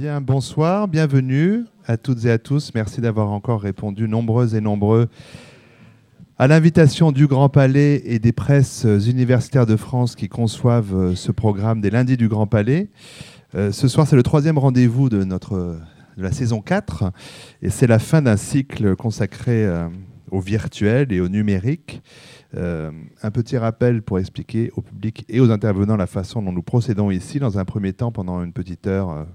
Bien, bonsoir, bienvenue à toutes et à tous. Merci d'avoir encore répondu nombreuses et nombreux à l'invitation du Grand Palais et des presses universitaires de France qui conçoivent euh, ce programme des lundis du Grand Palais. Euh, ce soir, c'est le troisième rendez-vous de, notre, la saison 4 et c'est la fin d'un cycle consacré euh, au virtuel et au numérique. un petit rappel pour expliquer au public et aux intervenants la façon dont nous procédons ici. Dans un premier temps, pendant une petite heure,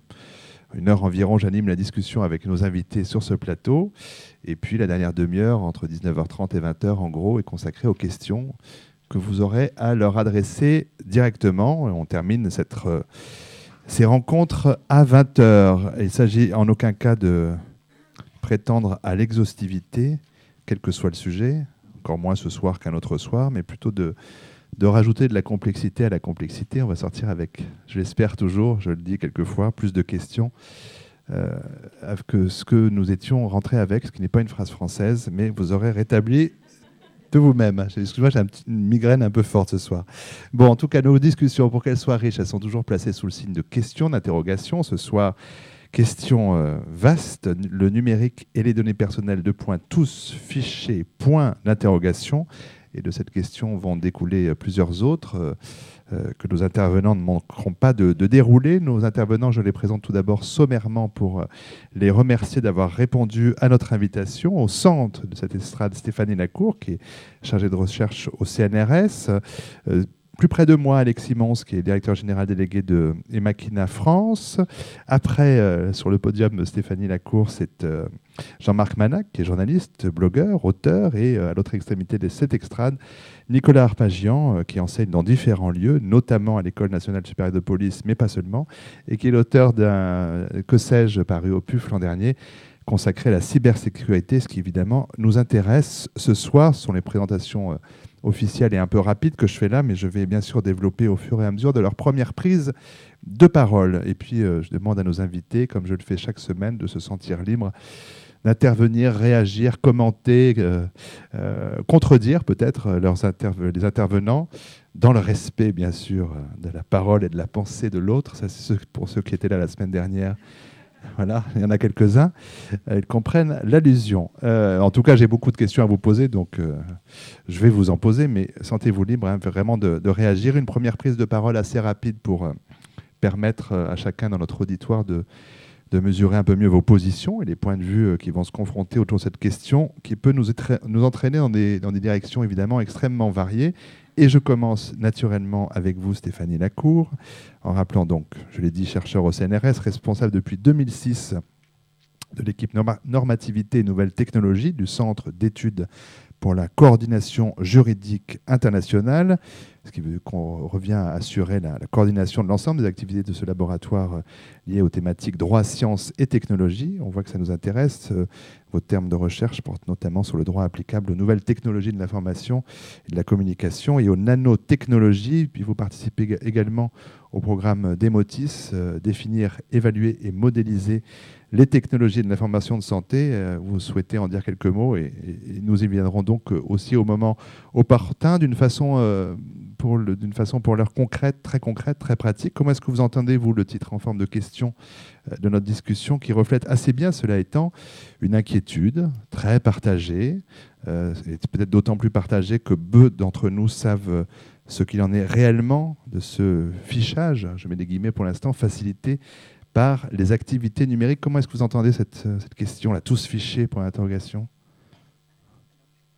une heure environ, j'anime la discussion avec nos invités sur ce plateau. Et puis la dernière demi-heure, entre 19h30 et 20h, en gros, est consacrée aux questions que vous aurez à leur adresser directement. on termine cette, euh, ces rencontres à 20h. Il s'agit en aucun cas de prétendre à l'exhaustivité, quel que soit le sujet, encore moins ce soir qu'un autre soir, mais plutôt de de rajouter de la complexité à la complexité. On va sortir avec, je l'espère toujours, je le dis quelquefois, plus de questions euh, que ce que nous étions rentrés avec, ce qui n'est pas une phrase française, mais vous aurez rétabli de vous-même. Excusez-moi, j'ai une migraine un peu forte ce soir. Bon, en tout cas, nos discussions, pour qu'elles soient riches, elles sont toujours placées sous le signe de questions, d'interrogations. Ce soir, question euh, vaste, le numérique et les données personnelles, de points tous fichés, point d'interrogation. Et de cette question vont découler euh, plusieurs autres euh, euh, que nos intervenants ne manqueront pas de, dérouler. Nos intervenants, je les présente tout d'abord sommairement pour les remercier d'avoir répondu à notre invitation. Au centre de cette estrade, Stéphanie Lacour, qui est chargée de recherche au CNRS. Plus près de moi, Alexis Mons, qui est directeur général délégué de Emakina France. Après, sur le podium, Stéphanie Lacour, c'est Jean-Marc Manac, qui est journaliste, blogueur, auteur, et euh, à l'autre extrémité de cette extrade, Nicolas Arpagian, euh, qui enseigne dans différents lieux, notamment à l'École nationale supérieure de police, mais pas seulement, et qui est l'auteur d'un Que sais-je paru au PUF l'an dernier, consacré à la cybersécurité, ce qui évidemment nous intéresse ce soir. Ce sont les présentations euh, officielles et un peu rapides que je fais là, mais je vais bien sûr développer au fur et à mesure de leur première prise de parole. Et puis, je demande à nos invités, comme je le fais chaque semaine, de se sentir libres d'intervenir, réagir, commenter, euh, euh, contredire peut-être leurs les intervenants, dans le respect bien sûr de la parole et de la pensée de l'autre. Ça, c'est pour ceux qui étaient là la semaine dernière. Voilà, il y en a quelques-uns. Euh, ils comprennent l'allusion. en tout cas, j'ai beaucoup de questions à vous poser, donc je vais vous en poser, mais sentez-vous libre hein, vraiment de, réagir. Une première prise de parole assez rapide pour permettre à chacun dans notre auditoire de, de mesurer un peu mieux vos positions et les points de vue euh, qui vont se confronter autour de cette question, qui peut nous, entraîner dans des, dans des directions évidemment extrêmement variées. Et je commence naturellement avec vous, Stéphanie Lacour, en rappelant donc, je l'ai dit, chercheur au CNRS, responsable depuis 2006 de l'équipe normativité et nouvelles technologies du Centre d'études pour la coordination juridique internationale, ce qui veut qu'on revient à assurer la, coordination de l'ensemble des activités de ce laboratoire euh, lié aux thématiques droit, sciences et technologie. On voit que ça nous intéresse. Euh, vos termes de recherche portent notamment sur le droit applicable aux nouvelles technologies de l'information et de la communication et aux nanotechnologies. Puis vous participez également au programme Demotis, euh, définir, évaluer et modéliser les technologies de l'information de santé. Euh, vous souhaitez en dire quelques mots et, nous y viendrons donc euh, aussi au moment opportun d'une façon, euh, pour façon pour l'heure concrète, très concrète, très pratique. Comment est-ce que vous entendez, vous, le titre en forme de question de notre discussion qui reflète assez bien, cela étant, une inquiétude très partagée, peut-être d'autant plus partagée que peu d'entre nous savent ce qu'il en est réellement de ce fichage, je mets des guillemets pour l'instant, facilité par les activités numériques. Comment est-ce que vous entendez cette, euh, cette question-là Tous fichés pour l'interrogation?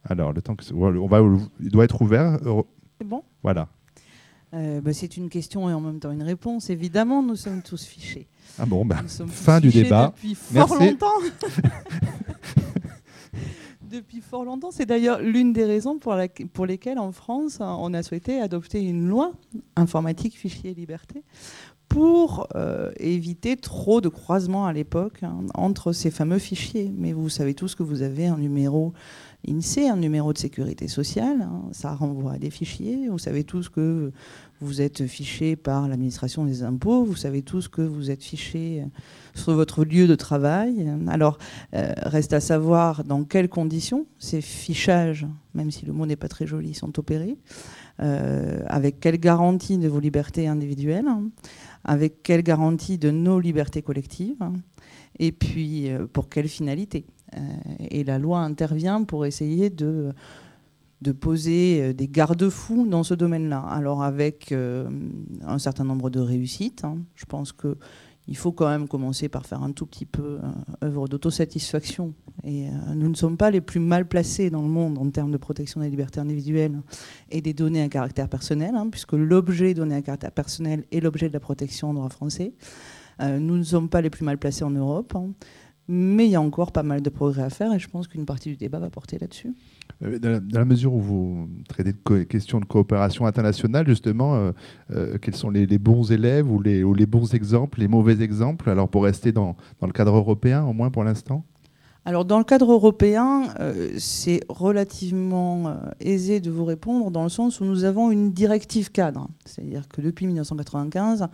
Alors, le temps que on va, il doit être ouvert. C'est bon? Voilà. Euh, bah, c'est une question et en même temps une réponse. Évidemment, nous sommes tous fichés. Ah bon, ben, fin du débat. Depuis fort longtemps. depuis fort longtemps. C'est d'ailleurs l'une des raisons pour, la, pour, lesquelles en France, on a souhaité adopter une loi informatique, fichier liberté, pour euh, éviter trop de croisements à l'époque hein, entre ces fameux fichiers. Mais vous savez tous que vous avez un numéro INSEE, un numéro de sécurité sociale, hein, ça renvoie à des fichiers. Vous savez tous que vous êtes fiché par l'administration des impôts, vous savez tous que vous êtes fiché euh, sur votre lieu de travail. Alors, euh, reste à savoir dans quelles conditions ces fichages, même si le mot n'est pas très joli, sont opérés. avec quelle garantie de vos libertés individuelles Avec quelle garantie de nos libertés collectives Et puis, pour quelle finalité Et la loi intervient pour essayer de de poser euh, des garde-fous dans ce domaine-là. Alors avec euh, un certain nombre de réussites, hein. je pense que il faut quand même commencer par faire un tout petit peu euh, œuvre d'autosatisfaction. Et nous ne sommes pas les plus mal placés dans le monde en termes de protection des libertés individuelles et des données à caractère personnel, hein, puisque l'objet donné à caractère personnel est l'objet de la protection en droit français. nous ne sommes pas les plus mal placés en Europe, hein. Mais il y a encore pas mal de progrès à faire et je pense qu'une partie du débat va porter là-dessus. Euh, dans la, mesure où vous traitez de questions de coopération internationale, justement, euh, euh, quels sont les, bons élèves ou les, ou les, bons exemples, les mauvais exemples Alors, pour rester dans, dans le cadre européen, au moins pour l'instant? Alors dans le cadre européen, c'est relativement aisé de vous répondre dans le sens où nous avons une directive cadre. C'est-à-dire que depuis 1995,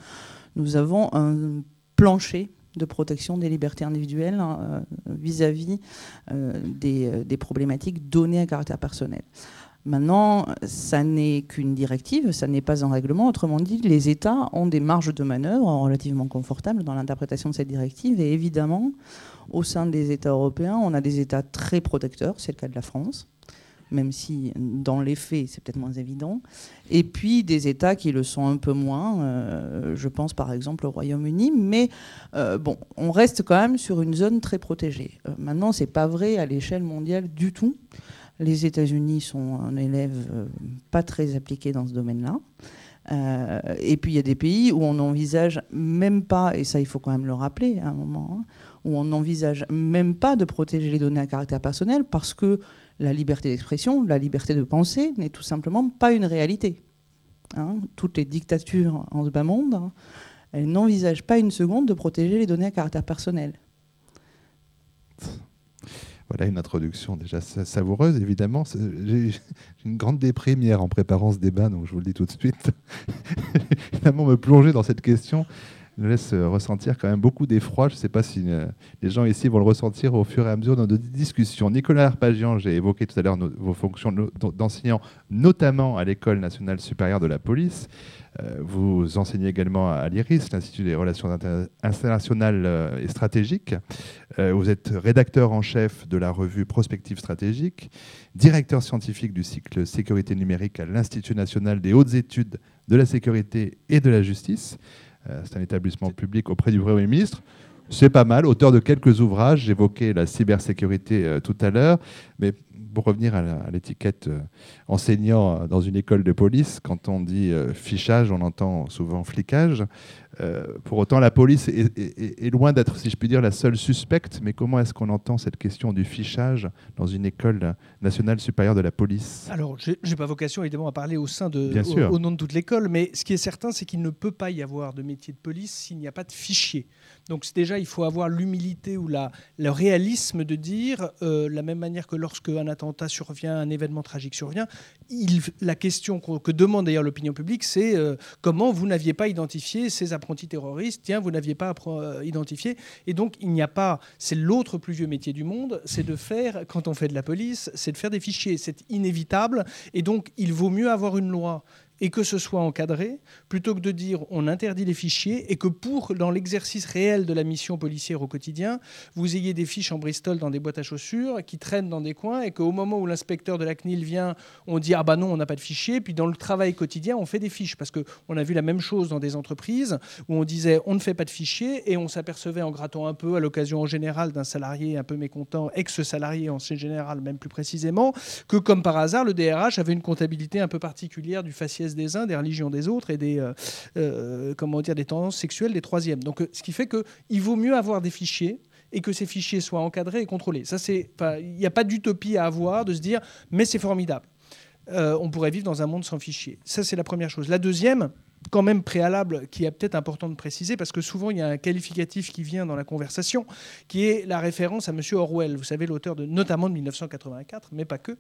nous avons un plancher de protection des libertés individuelles hein, euh, vis-à-vis euh, euh, des, problématiques données à caractère personnel. Maintenant, ça n'est qu'une directive, ça n'est pas un règlement. Autrement dit, les États ont des marges de manœuvre relativement confortables dans l'interprétation de cette directive. Et évidemment, au sein des États européens, on a des États très protecteurs, c'est le cas de la France, même si dans les faits, c'est peut-être moins évident. Et puis des États qui le sont un peu moins, euh, je pense par exemple au Royaume-Uni, mais euh, bon, on reste quand même sur une zone très protégée. Euh, maintenant, c'est pas vrai à l'échelle mondiale du tout. Les États-Unis sont un élève pas très appliqué dans ce domaine-là. et puis il y a des pays où on n'envisage même pas, et ça il faut quand même le rappeler à un moment, hein, où on n'envisage même pas de protéger les données à caractère personnel parce que la liberté d'expression, la liberté de penser n'est tout simplement pas une réalité. Hein. toutes les dictatures en ce bas monde, hein, elles n'envisagent pas une seconde de protéger les données à caractère personnel. Voilà une introduction déjà savoureuse, évidemment. J'ai une grande déprime hier en préparant ce débat, donc je vous le dis tout de suite. évidemment, me plonger dans cette question nous laisse euh, ressentir quand même beaucoup d'effroi. Je ne sais pas si euh, les gens ici vont le ressentir au fur et à mesure de nos discussions. Nicolas Arpagian, j'ai évoqué tout à l'heure vos fonctions d'enseignant, notamment à l'École nationale supérieure de la police. Euh, vous enseignez également à l'IRIS, l'Institut des relations internationales et stratégiques. Vous êtes rédacteur en chef de la revue Prospective stratégique, directeur scientifique du cycle sécurité numérique à l'Institut national des hautes études de la sécurité et de la justice. Euh, c'est un établissement public auprès du Premier ministre. C'est pas mal, auteur de quelques ouvrages. J'évoquais la cybersécurité euh, tout à l'heure. Mais pour revenir à l'étiquette euh, enseignant dans une école de police, quand on dit fichage, on entend souvent flicage. Euh, pour autant, la police est, loin d'être, si je puis dire, la seule suspecte. Mais comment est-ce qu'on entend cette question du fichage dans une école nationale supérieure de la police? Alors, je n'ai pas vocation évidemment à parler au sein de, au, nom de toute l'école, mais ce qui est certain, c'est qu'il ne peut pas y avoir de métier de police s'il n'y a pas de fichier. Donc déjà, il faut avoir l'humilité ou la, le réalisme de dire, euh, la même manière que lorsque un attentat survient, un événement tragique survient, il, la question que, demande d'ailleurs l'opinion publique, c'est euh, comment vous n'aviez pas identifié ces apprentis? Terroristes, tiens, vous n'aviez pas euh, identifié. Et donc, il n'y a pas, c'est l'autre plus vieux métier du monde, c'est de faire, quand on fait de la police, c'est de faire des fichiers. C'est inévitable. Et donc, il vaut mieux avoir une loi et que ce soit encadré, plutôt que de dire on interdit les fichiers et que pour, dans l'exercice réel de la mission policière au quotidien, vous ayez des fiches en Bristol dans des boîtes à chaussures qui traînent dans des coins et qu'au moment où l'inspecteur de la CNIL vient, on dit ah bah non, on n'a pas de fichiers. Puis dans le travail quotidien, on fait des fiches parce qu'on a vu la même chose dans des entreprises où on disait on ne fait pas de fichiers et on s'apercevait en grattant un peu à l'occasion en général d'un salarié un peu mécontent, ex-salarié en général même plus précisément, que comme par hasard, le DRH avait une comptabilité un peu particulière du faciès des uns, des religions des autres et des, euh, euh, comment dire, des tendances sexuelles des troisièmes. Donc, euh, ce qui fait qu'il vaut mieux avoir des fichiers et que ces fichiers soient encadrés et contrôlés. Ça, c'est, il n'y a pas d'utopie à avoir de se dire, mais c'est formidable. on pourrait vivre dans un monde sans fichiers. Ça, c'est la première chose. La deuxième, quand même préalable, qui est peut-être important de préciser, parce que souvent il y a un qualificatif qui vient dans la conversation, qui est la référence à M. Orwell, vous savez, l'auteur de, notamment de 1984, mais pas que,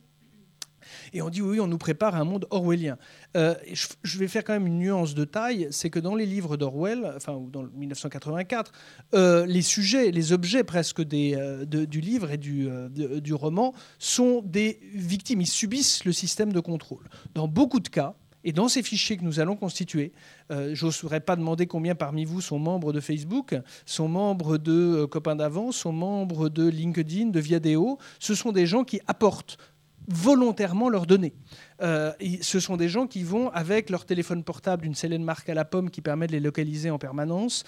et on dit oui, on nous prépare un monde orwellien. Euh, je, vais faire quand même une nuance de taille, c'est que dans les livres d'Orwell, enfin dans 1984, euh, les sujets, les objets presque des, euh, du livre et du, du roman sont des victimes. Ils subissent le système de contrôle. Dans beaucoup de cas, Et dans ces fichiers que nous allons constituer, euh, je n'oserais pas demander combien parmi vous sont membres de Facebook, sont membres de euh, Copains d'avance, sont membres de LinkedIn, de Viadeo. Ce sont des gens qui apportent volontairement leurs données. Euh, ce sont des gens qui vont avec leur téléphone portable d'une célèbre marque à la pomme qui permet de les localiser en permanence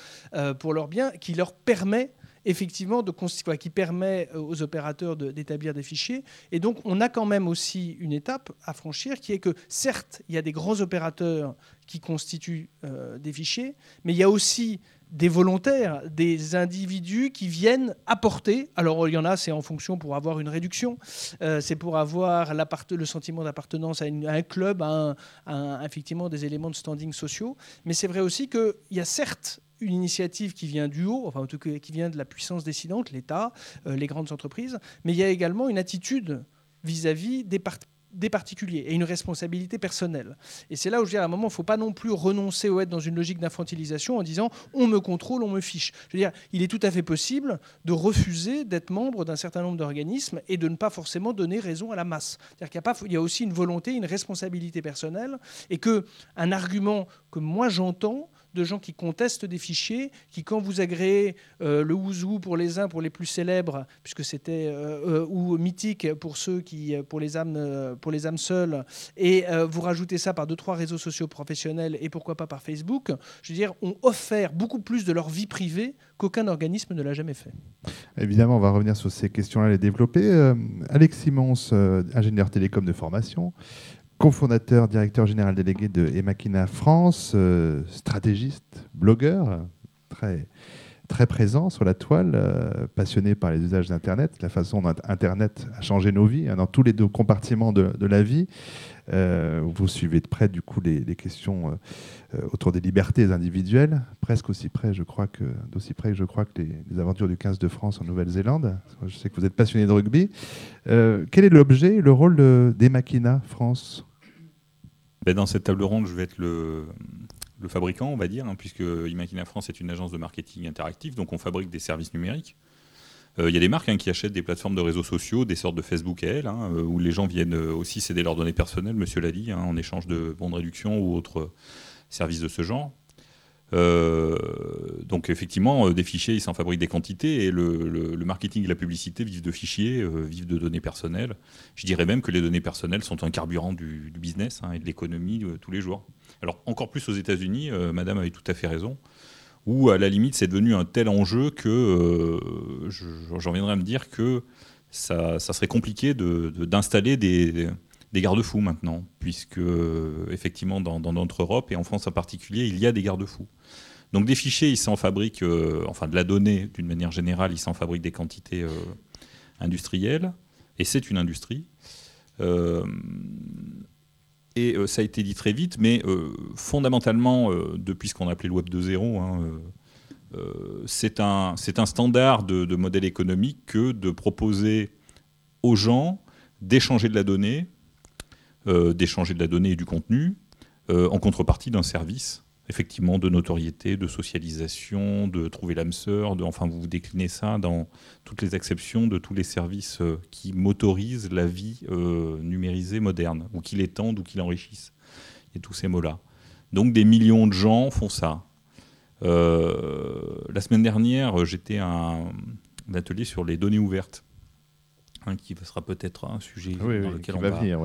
pour leurs biens, qui leur permet effectivement, de, qui permet euh, aux opérateurs d'établir des fichiers. Et donc, on a quand même aussi une étape à franchir qui est que, certes, il y a des grands opérateurs qui constituent euh, des fichiers, mais il y a aussi des volontaires, des individus qui viennent apporter. Alors il y en a, c'est en fonction pour avoir une réduction, euh, c'est pour avoir le sentiment d'appartenance à, un club, à, effectivement des éléments de standing sociaux. Mais c'est vrai aussi qu'il y a certes une initiative qui vient du haut, enfin en tout cas qui vient de la puissance décidante, l'État, euh, les grandes entreprises, mais il y a également une attitude vis-à-vis des, des particuliers et une responsabilité personnelle. Et c'est là où je dis à un moment, il ne faut pas non plus renoncer ou être dans une logique d'infantilisation en disant on me contrôle, on me fiche. Je veux dire, il est tout à fait possible de refuser d'être membre d'un certain nombre d'organismes et de ne pas forcément donner raison à la masse. C'est-à-dire qu'il y, a il y a aussi une volonté, une responsabilité personnelle et que un argument que moi j'entends, de gens qui contestent des fichiers, qui quand vous agréez euh, le ouzou pour les uns, pour les plus célèbres, puisque c'était euh, euh, ou mythique pour ceux qui, pour les âmes, pour les âmes seules, et vous rajoutez ça par deux trois réseaux sociaux professionnels et pourquoi pas par Facebook, je veux dire, ont offert beaucoup plus de leur vie privée qu'aucun organisme ne l'a jamais fait. Évidemment, on va revenir sur ces questions-là, les développer. Alex Simons, ingénieur télécom de formation cofondateur, directeur général délégué de Emakina France, euh, stratégiste, blogueur, très, présent sur la toile, euh, passionné par les usages d'Internet, la façon dont Internet a changé nos vies, hein, dans tous les deux compartiments de, la vie. Euh, vous suivez de près, du coup, les, questions autour des libertés individuelles, presque aussi près, je crois, que, d'aussi près je crois que les, aventures du 15 de France en Nouvelle-Zélande. Je sais que vous êtes passionné de rugby. quel est l'objet, le rôle d'Emakina France? Ben, dans cette table ronde, je vais être le, fabricant, on va dire, hein, puisque Imakina France est une agence de marketing interactif, donc on fabrique des services numériques. Euh, il y a des marques hein, qui achètent des plateformes de réseaux sociaux, des sortes de Facebook et elle, hein, euh, où les gens viennent euh, aussi céder leurs données personnelles, monsieur l'a dit, en échange de bons de réduction ou autres services de ce genre. Euh, donc effectivement, euh, des fichiers, ils s'en fabriquent des quantités et le, marketing et la publicité vivent de fichiers, euh, vivent de données personnelles. Je dirais même que les données personnelles sont un carburant du, business hein, et de l'économie tous les jours. Alors encore plus aux États-Unis, Madame avait tout à fait raison, où à la limite c'est devenu un tel enjeu que j'en viendrai à me dire que ça, serait compliqué d'installer des des garde-fous maintenant, puisque effectivement dans, notre Europe et en France en particulier, il y a des garde-fous. Donc des fichiers, ils s'en fabriquent, euh, enfin de la donnée d'une manière générale, ils s'en fabriquent des quantités euh, industrielles, et c'est une industrie. Euh, et ça a été dit très vite, mais fondamentalement, depuis ce qu'on appelait le Web 2.0, hein, c'est un, un, standard de, modèle économique que de proposer aux gens d'échanger de la donnée euh, d'échanger de la donnée et du contenu euh, en contrepartie d'un service, effectivement, de notoriété, de socialisation, de trouver l'âme sœur, de, enfin, vous déclinez ça dans toutes les exceptions de tous les services euh, qui motorisent la vie numérisée moderne, ou qui l'étendent ou qui l'enrichissent. Il y a tous ces mots-là. Donc des millions de gens font ça. la semaine dernière, j'étais à un atelier sur les données ouvertes. Hein, qui sera peut-être un sujet dans lequel on va, venir.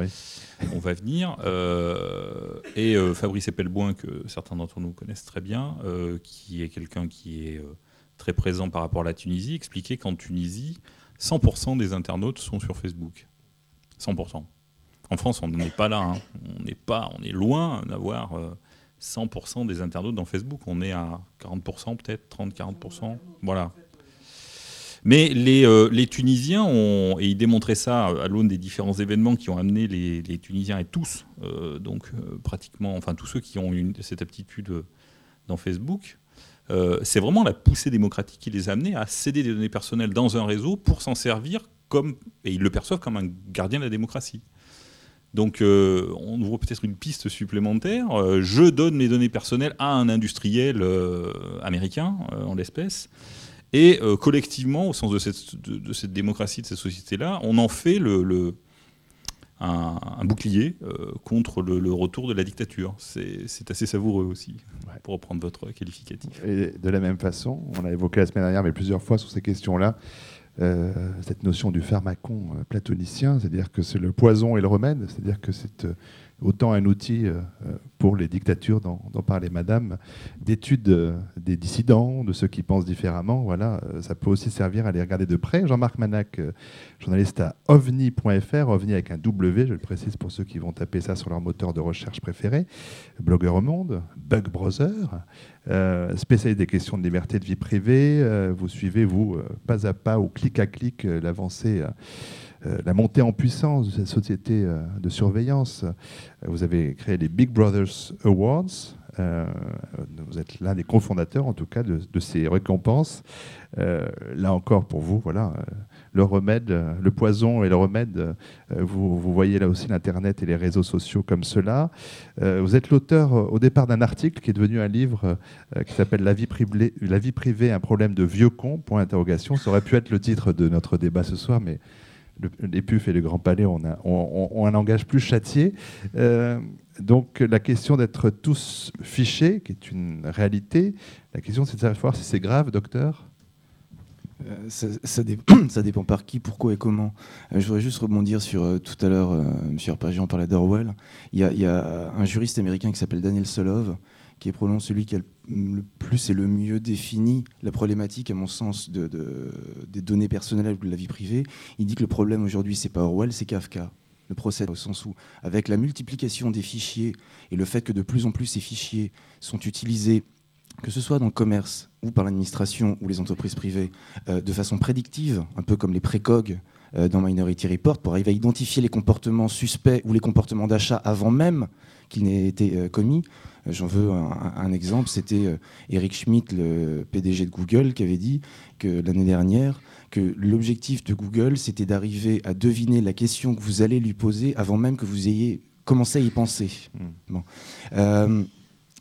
On va venir. Euh, et euh, Fabrice Epelboin, que certains d'entre nous connaissent très bien, euh, qui est quelqu'un qui est très présent par rapport à la Tunisie, expliquait qu'en Tunisie, 100% des internautes sont sur Facebook. 100%. En France, on n'est pas là. Hein. On n'est pas, on est loin d'avoir 100% des internautes dans Facebook. On est à 40% peut-être, 30-40%. Voilà. Mais les, euh, les Tunisiens ont, et ils démontraient ça à l'aune des différents événements qui ont amené les, Tunisiens et tous, euh, donc euh, pratiquement, enfin tous ceux qui ont une, cette aptitude dans Facebook, c'est vraiment la poussée démocratique qui les a amenés à céder des données personnelles dans un réseau pour s'en servir comme, et ils le perçoivent comme un gardien de la démocratie. Donc on ouvre peut-être une piste supplémentaire. je donne mes données personnelles à un industriel américain, en l'espèce. Et euh, collectivement, au sens de cette, de, cette, démocratie, de cette société-là, on en fait le, un, bouclier euh, contre le, retour de la dictature. C'est assez savoureux aussi, pour reprendre votre qualificatif. Et de la même façon, on a évoqué la semaine dernière, mais plusieurs fois sur ces questions-là, euh, cette notion du pharmacon platonicien, c'est-à-dire que c'est le poison et le remède, c'est-à-dire que c'est autant un outil euh, euh, pour les dictatures dont, parlait Madame, d'études euh, des dissidents, de ceux qui pensent différemment. Voilà, ça peut aussi servir à les regarder de près. Jean-Marc Manac, journaliste à ovni.fr, ovni avec un W, je le précise pour ceux qui vont taper ça sur leur moteur de recherche préféré, blogueur au monde, Bug Brother, spécialiste des questions de liberté de vie privée. vous suivez, vous, pas à pas ou clic à clic, l'avancée la montée en puissance de cette société euh, de surveillance. Euh, vous avez créé les Big Brothers Awards. vous êtes l'un des cofondateurs, en tout cas, de, ces récompenses. là encore, pour vous, voilà, le remède, le poison et le remède. Vous, voyez là aussi l'Internet et les réseaux sociaux comme cela. vous êtes l'auteur au départ d'un article qui est devenu un livre qui s'appelle la, vie privée, un problème de vieux con, point d'interrogation. Ça aurait pu être le titre de notre débat ce soir, mais les PUF et le Grand Palais ont, un langage plus châtié. Euh, donc la question d'être tous fichés, qui est une réalité, la question c'est de savoir si c'est grave, docteur? Euh, ça, dépend par qui, pourquoi et comment. Euh, je voudrais juste rebondir sur tout à l'heure, M. Arpagian parlait d'Orwell. Il, y a un juriste américain qui s'appelle Daniel Solov, qui est probablement celui qui a le plus et le mieux défini la problématique, à mon sens, de, des données personnelles ou de la vie privée. Il dit que le problème aujourd'hui, c'est pas Orwell, c'est Kafka. Le procès, au sens où, avec la multiplication des fichiers et le fait que de plus en plus ces fichiers sont utilisés, que ce soit dans le commerce ou par l'administration ou les entreprises privées, euh, de façon prédictive, un peu comme les précogs euh, dans Minority Report, pour arriver à identifier les comportements suspects ou les comportements d'achat avant même qu'ils n'aient été euh, commis, J'en veux un, exemple, c'était euh, Eric Schmidt, le PDG de Google, qui avait dit que l'année dernière, que l'objectif de Google, c'était d'arriver à deviner la question que vous allez lui poser avant même que vous ayez commencé à y penser. Hmm. Bon. Euh,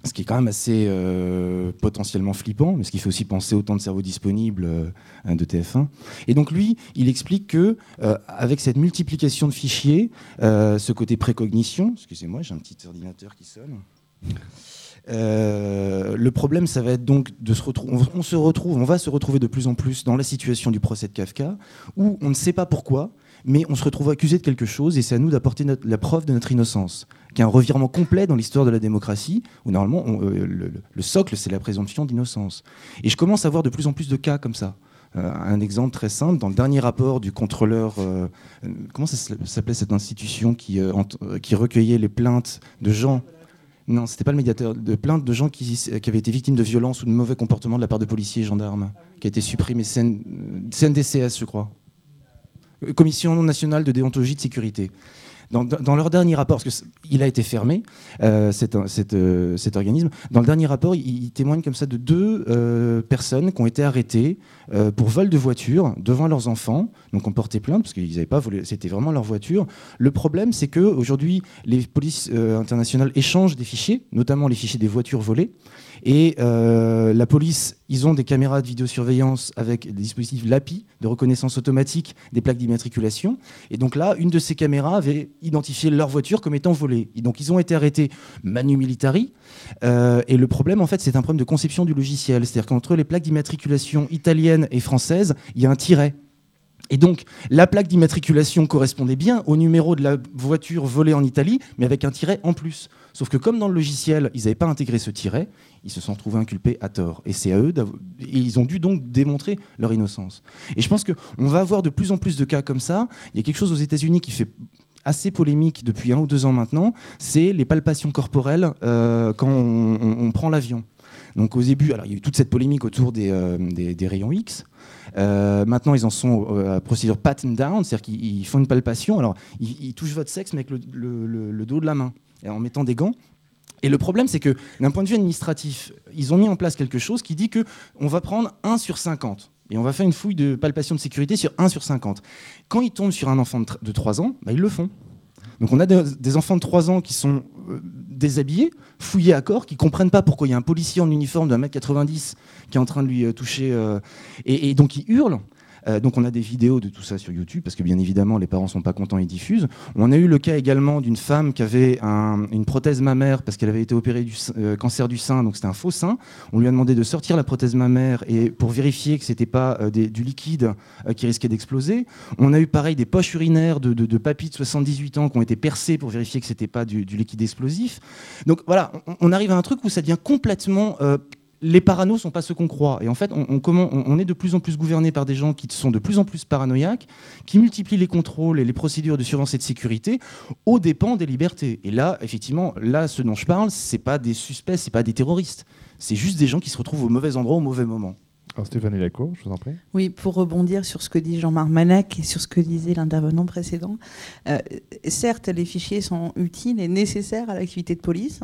ce qui est quand même assez euh, potentiellement flippant, mais ce qui fait aussi penser au temps de cerveau disponible de TF1. Et donc lui, il explique que avec cette multiplication de fichiers, ce côté précognition, excusez-moi, j'ai un petit ordinateur qui sonne. Euh, le problème, ça va être donc de se retrouver. On, se retrouve, on va se retrouver de plus en plus dans la situation du procès de Kafka, où on ne sait pas pourquoi, mais on se retrouve accusé de quelque chose, et c'est à nous d'apporter la preuve de notre innocence, qui est un revirement complet dans l'histoire de la démocratie, où normalement euh, le, socle, c'est la présomption d'innocence. Et je commence à voir de plus en plus de cas comme ça. Euh, un exemple très simple, dans le dernier rapport du contrôleur, comment ça s'appelait cette institution qui, qui recueillait les plaintes de gens? Non, c'était pas le médiateur. De plaintes de gens qui, avaient été victimes de violences ou de mauvais comportements de la part de policiers et gendarmes, qui a été supprimé. CNDCS, je crois. Commission nationale de déontologie de sécurité. Dans, leur dernier rapport, parce qu'il a été fermé, euh, euh, cet, organisme, dans le dernier rapport, il, témoigne comme ça de deux euh, personnes qui ont été arrêtées pour vol de voiture devant leurs enfants. Donc on portait plainte parce qu'ils n'avaient pas volé, c'était vraiment leur voiture. Le problème, c'est qu'aujourd'hui, les polices internationales échangent des fichiers, notamment les fichiers des voitures volées. Et euh, la police, ils ont des caméras de vidéosurveillance avec des dispositifs LAPI de reconnaissance automatique des plaques d'immatriculation. Et donc là, une de ces caméras avait identifié leur voiture comme étant volée. Et donc ils ont été arrêtés manu militari. Euh, et le problème, en fait, c'est un problème de conception du logiciel. C'est-à-dire qu'entre les plaques d'immatriculation italiennes et françaises, il y a un tiret. Et donc, la plaque d'immatriculation correspondait bien au numéro de la voiture volée en Italie, mais avec un tiret en plus. Sauf que comme dans le logiciel, ils n'avaient pas intégré ce tiret, ils se sont trouvés inculpés à tort. Et c'est à eux, ils ont dû donc démontrer leur innocence. Et je pense qu'on va avoir de plus en plus de cas comme ça. Il y a quelque chose aux États-Unis qui fait assez polémique depuis un ou deux ans maintenant, c'est les palpations corporelles euh, quand on, prend l'avion. Donc au début, alors il y a eu toute cette polémique autour des, euh, des rayons X. Euh, maintenant, ils en sont à procédure pat and down, c'est-à-dire qu'ils font une palpation. Alors, ils, touchent votre sexe, mais avec le, dos de la main, en mettant des gants. Et le problème, c'est que d'un point de vue administratif, ils ont mis en place quelque chose qui dit que on va prendre 1 sur 50. Et on va faire une fouille de palpation de sécurité sur 1 sur 50. Quand ils tombent sur un enfant de 3 ans, bah, ils le font. Donc on a des, enfants de 3 ans qui sont euh, déshabillés, fouillés à corps, qui comprennent pas pourquoi il y a un policier en uniforme de 1m90 qui est en train de lui euh, toucher, euh, et, donc ils hurlent. Euh, donc on a des vidéos de tout ça sur YouTube, parce que bien évidemment, les parents ne sont pas contents, ils diffusent. On a eu le cas également d'une femme qui avait une prothèse mammaire parce qu'elle avait été opérée du euh, cancer du sein, donc c'était un faux sein. On lui a demandé de sortir la prothèse mammaire et pour vérifier que ce n'était pas euh, du liquide qui risquait d'exploser. On a eu pareil des poches urinaires de, de, de papis de 78 ans qui ont été percées pour vérifier que ce n'était pas du, liquide explosif. Donc voilà, on, arrive à un truc où ça devient complètement les paranos sont pas ceux qu'on croit. Et en fait, on, est de plus en plus gouverné par des gens qui sont de plus en plus paranoïaques, qui multiplient les contrôles et les procédures de surveillance et de sécurité aux dépens des libertés. Et là, effectivement, là, ce dont je parle, c'est pas des suspects, c'est pas des terroristes. C'est juste des gens qui se retrouvent au mauvais endroit au mauvais moment. Alors Stéphanie Lacour, je vous en prie. Oui, pour rebondir sur ce que dit Jean-Marc Manac et sur ce que disait l'intervenant précédent, euh, certes, les fichiers sont utiles et nécessaires à l'activité de police.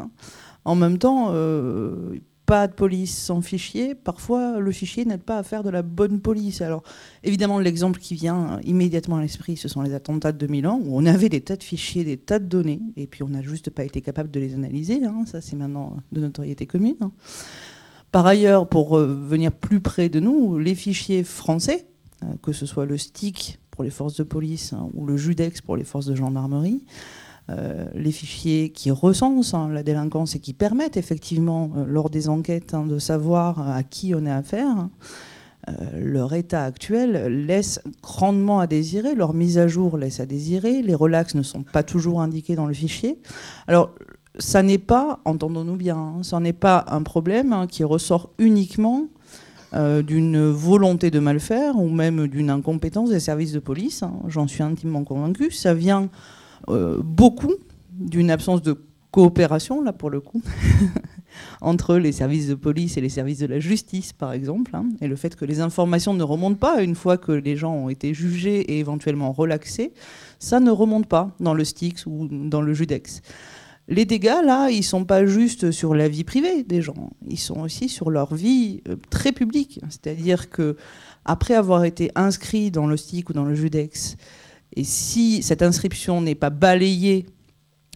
En même temps, euh, pas de police sans fichier, parfois le fichier n'aide pas à faire de la bonne police. Alors évidemment l'exemple qui vient immédiatement à l'esprit, ce sont les attentats de 2001, où on avait des tas de fichiers, des tas de données, et puis on n'a juste pas été capable de les analyser, hein. ça c'est maintenant de notoriété commune. Hein. Par ailleurs, pour euh, venir plus près de nous, les fichiers français, euh, que ce soit le STIC pour les forces de police hein, ou le JUDEX pour les forces de gendarmerie, euh, les fichiers qui recensent hein, la délinquance et qui permettent effectivement, euh, lors des enquêtes, hein, de savoir à qui on est affaire, euh, leur état actuel laisse grandement à désirer, leur mise à jour laisse à désirer, les relax ne sont pas toujours indiqués dans le fichier. Alors, ça n'est pas, entendons-nous bien, hein, ça n'est pas un problème qui ressort uniquement d'une volonté de mal faire ou même d'une incompétence des services de police. J'en suis intimement convaincu. Ça vient euh, beaucoup d'une absence de coopération, là pour le coup, entre les services de police et les services de la justice, par exemple, hein, et le fait que les informations ne remontent pas une fois que les gens ont été jugés et éventuellement relaxés, ça ne remonte pas dans le Styx ou dans le Judex. Les dégâts, là, ils sont pas juste sur la vie privée des gens, ils sont aussi sur leur vie euh, très publique. C'est-à-dire que après avoir été inscrit dans le Styx ou dans le Judex, et si cette inscription n'est pas balayée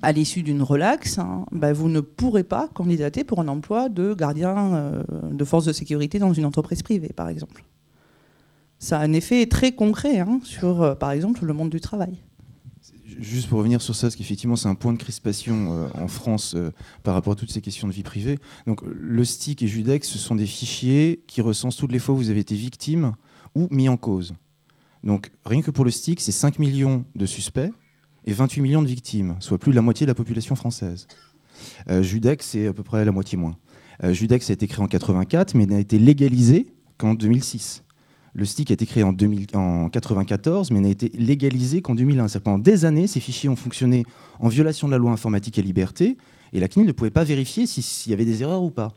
à l'issue d'une relaxe, hein, bah, vous ne pourrez pas candidater pour un emploi de gardien euh, de force de sécurité dans une entreprise privée, par exemple. Ça a un effet très concret hein, sur, euh, par exemple, le monde du travail. Juste pour revenir sur ça, parce qu'effectivement c'est un point de crispation euh, en France par rapport à toutes ces questions de vie privée. Donc le STIC et Judex, ce sont des fichiers qui recensent toutes les fois où vous avez été victime ou mis en cause. Donc rien que pour le STIC, c'est 5 millions de suspects et 28 millions de victimes, soit plus de la moitié de la population française. Euh, Judex, c'est à peu près la moitié moins. Euh, Judex a été créé en 84, mais n'a été légalisé qu'en 2006. Le STIC a été créé en, 1994, mais n'a été légalisé qu'en 2001. Pendant des années, ces fichiers ont fonctionné en violation de la loi informatique et liberté, et la CNIL ne pouvait pas vérifier s'il y avait des erreurs ou pas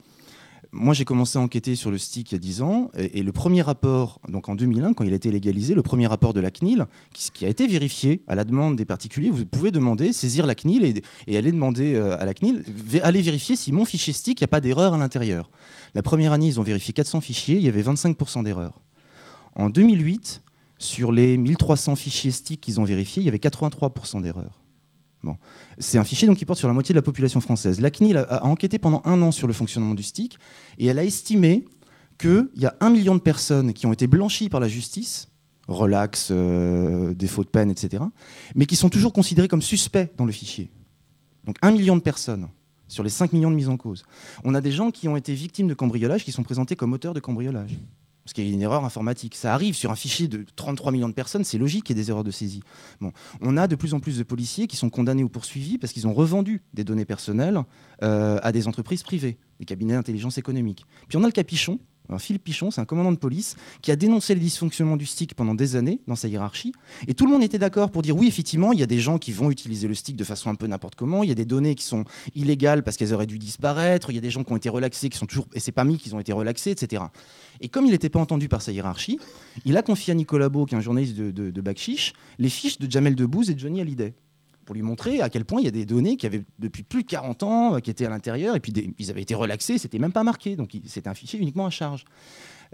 moi, j'ai commencé à enquêter sur le STIC il y a 10 ans, et, le premier rapport, donc en 2001, quand il a été légalisé, le premier rapport de la CNIL, qui, a été vérifié à la demande des particuliers, vous pouvez demander, saisir la CNIL et, aller demander euh, à la CNIL, aller vérifier si mon fichier STIC, il n'y a pas d'erreur à l'intérieur. La première année, ils ont vérifié 400 fichiers, il y avait 25% d'erreurs. En 2008, sur les 1300 fichiers STIC qu'ils ont vérifiés, il y avait 83% d'erreurs. C'est un fichier donc, qui porte sur la moitié de la population française. La CNIL a, enquêté pendant un an sur le fonctionnement du STIC et elle a estimé qu'il y a un million de personnes qui ont été blanchies par la justice, relax, euh, défaut de peine, etc., mais qui sont toujours considérées comme suspects dans le fichier. Donc un million de personnes sur les 5 millions de mises en cause. On a des gens qui ont été victimes de cambriolage qui sont présentés comme auteurs de cambriolage parce qu'il y a une erreur informatique. Ça arrive sur un fichier de 33 millions de personnes, c'est logique qu'il y ait des erreurs de saisie. On a de plus en plus de policiers qui sont condamnés ou poursuivis parce qu'ils ont revendu des données personnelles euh, à des entreprises privées, des cabinets d'intelligence économique. Puis on a le capichon, Philippe Pichon, c'est un commandant de police qui a dénoncé le dysfonctionnement du stick pendant des années dans sa hiérarchie. Et tout le monde était d'accord pour dire oui, effectivement, il y a des gens qui vont utiliser le stick de façon un peu n'importe comment. Il y a des données qui sont illégales parce qu'elles auraient dû disparaître. Il y a des gens qui ont été relaxés, qui sont toujours. Et c'est pas mis qu'ils ont été relaxés, etc. Et comme il n'était pas entendu par sa hiérarchie, il a confié à Nicolas Beau, qui est un journaliste de, de, de les fiches de Jamel Debbouze et de Johnny Hallyday pour lui montrer à quel point il y a des données qui avaient depuis plus de 40 ans, euh, qui étaient à l'intérieur, et puis ils avaient été relaxés, c'était même pas marqué, donc c'était un fichier uniquement à charge.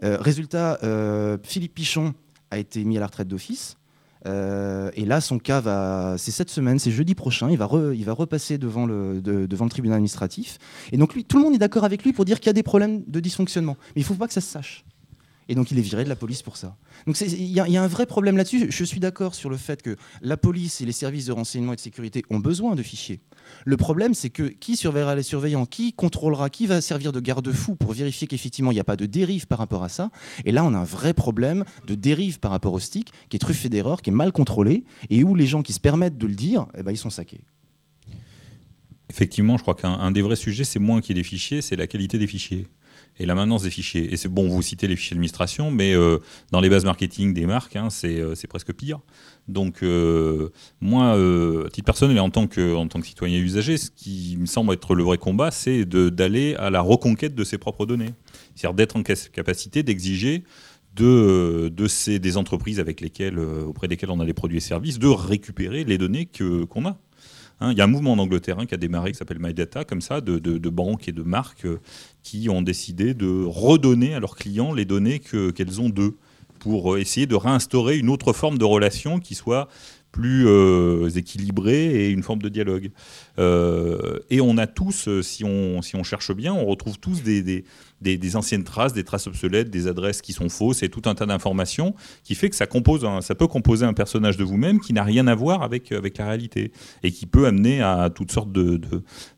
Euh, résultat, euh, Philippe Pichon a été mis à la retraite d'office. et là, son cas va. C'est cette semaine, c'est jeudi prochain. Il va, il va repasser devant le, devant le tribunal administratif. Et donc, lui, tout le monde est d'accord avec lui pour dire qu'il y a des problèmes de dysfonctionnement. Mais il ne faut pas que ça se sache. Et donc il est viré de la police pour ça. Donc il y, a un vrai problème là-dessus. Je suis d'accord sur le fait que la police et les services de renseignement et de sécurité ont besoin de fichiers. Le problème, c'est que qui surveillera les surveillants? Qui contrôlera? Qui va servir de garde-fou pour vérifier qu'effectivement il n'y a pas de dérive par rapport à ça? Et là, on a un vrai problème de dérive par rapport au stick, qui est truffé d'erreurs, qui est mal contrôlé, et où les gens qui se permettent de le dire, eh ben, ils sont saqués. Effectivement, je crois qu'un des vrais sujets, c'est moins qu'il y ait des fichiers, c'est la qualité des fichiers et la maintenance des fichiers. Et c'est bon, vous citez les fichiers d'administration, mais euh, dans les bases marketing des marques, hein, euh, c'est presque pire. Donc, euh, moi, à titre personnel et en tant que, en tant que citoyen usager, ce qui me semble être le vrai combat, c'est d'aller à la reconquête de ses propres données. C'est-à-dire d'être en capacité d'exiger de, de ces, des entreprises avec lesquelles, auprès desquelles on a des produits et services, de récupérer les données qu'on a. Hein, il y a un mouvement en Angleterre hein, qui a démarré qui s'appelle MyData, comme ça, de, banques et de marques euh, qui ont décidé de redonner à leurs clients les données qu'elles ont d'eux pour euh, essayer de réinstaurer une autre forme de relation qui soit plus euh, équilibrée et une forme de dialogue. et on a tous, si on, si on cherche bien, on retrouve tous des, des, anciennes traces, des traces obsolètes, des adresses qui sont fausses et tout un tas d'informations qui fait que ça, compose ça peut composer un personnage de vous-même qui n'a rien à voir avec, avec la réalité et qui peut amener à toutes sortes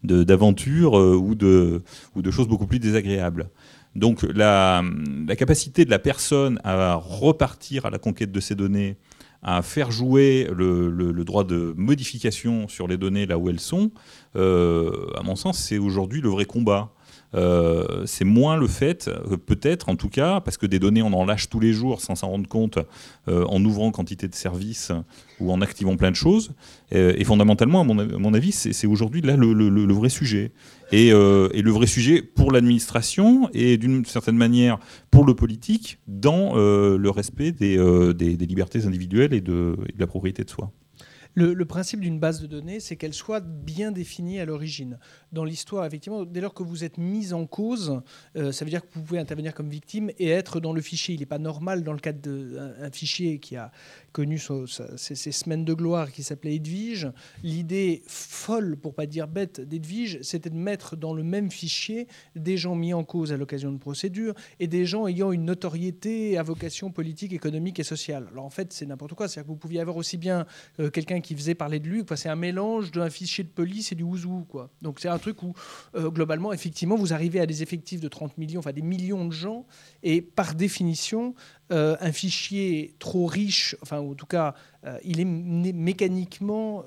d'aventures de, de, ou, de, ou de choses beaucoup plus désagréables. Donc la, la, capacité de la personne à repartir à la conquête de ces données, à faire jouer le, droit de modification sur les données là où elles sont, euh, à mon sens, c'est aujourd'hui le vrai combat. Euh, c'est moins le fait, euh, peut-être en tout cas, parce que des données on en lâche tous les jours sans s'en rendre compte euh, en ouvrant quantité de services ou en activant plein de choses. et fondamentalement, à mon, avis, c'est aujourd'hui là le, vrai sujet. Et, le vrai sujet pour l'administration et d'une certaine manière pour le politique dans le respect des, libertés individuelles et de la propriété de soi. Le, principe d'une base de données, c'est qu'elle soit bien définie à l'origine. Dans l'histoire, effectivement, dès lors que vous êtes mise en cause, euh, ça veut dire que vous pouvez intervenir comme victime et être dans le fichier. Il n'est pas normal, dans le cadre d'un fichier qui a connu ses, semaines de gloire, qui s'appelait Edwige, l'idée folle, pour pas dire bête, d'Edwige, c'était de mettre dans le même fichier des gens mis en cause à l'occasion de procédures et des gens ayant une notoriété à vocation politique, économique et sociale. Alors en fait, c'est n'importe quoi. C'est-à-dire que vous pouviez avoir aussi bien euh, quelqu'un qui faisait parler de lui. C'est un mélange d'un fichier de police et du ouzou. Donc c'est un truc où, euh, globalement, effectivement, vous arrivez à des effectifs de 30 millions, enfin des millions de gens, et par définition, euh, un fichier trop riche, enfin en tout cas, euh, il est mécaniquement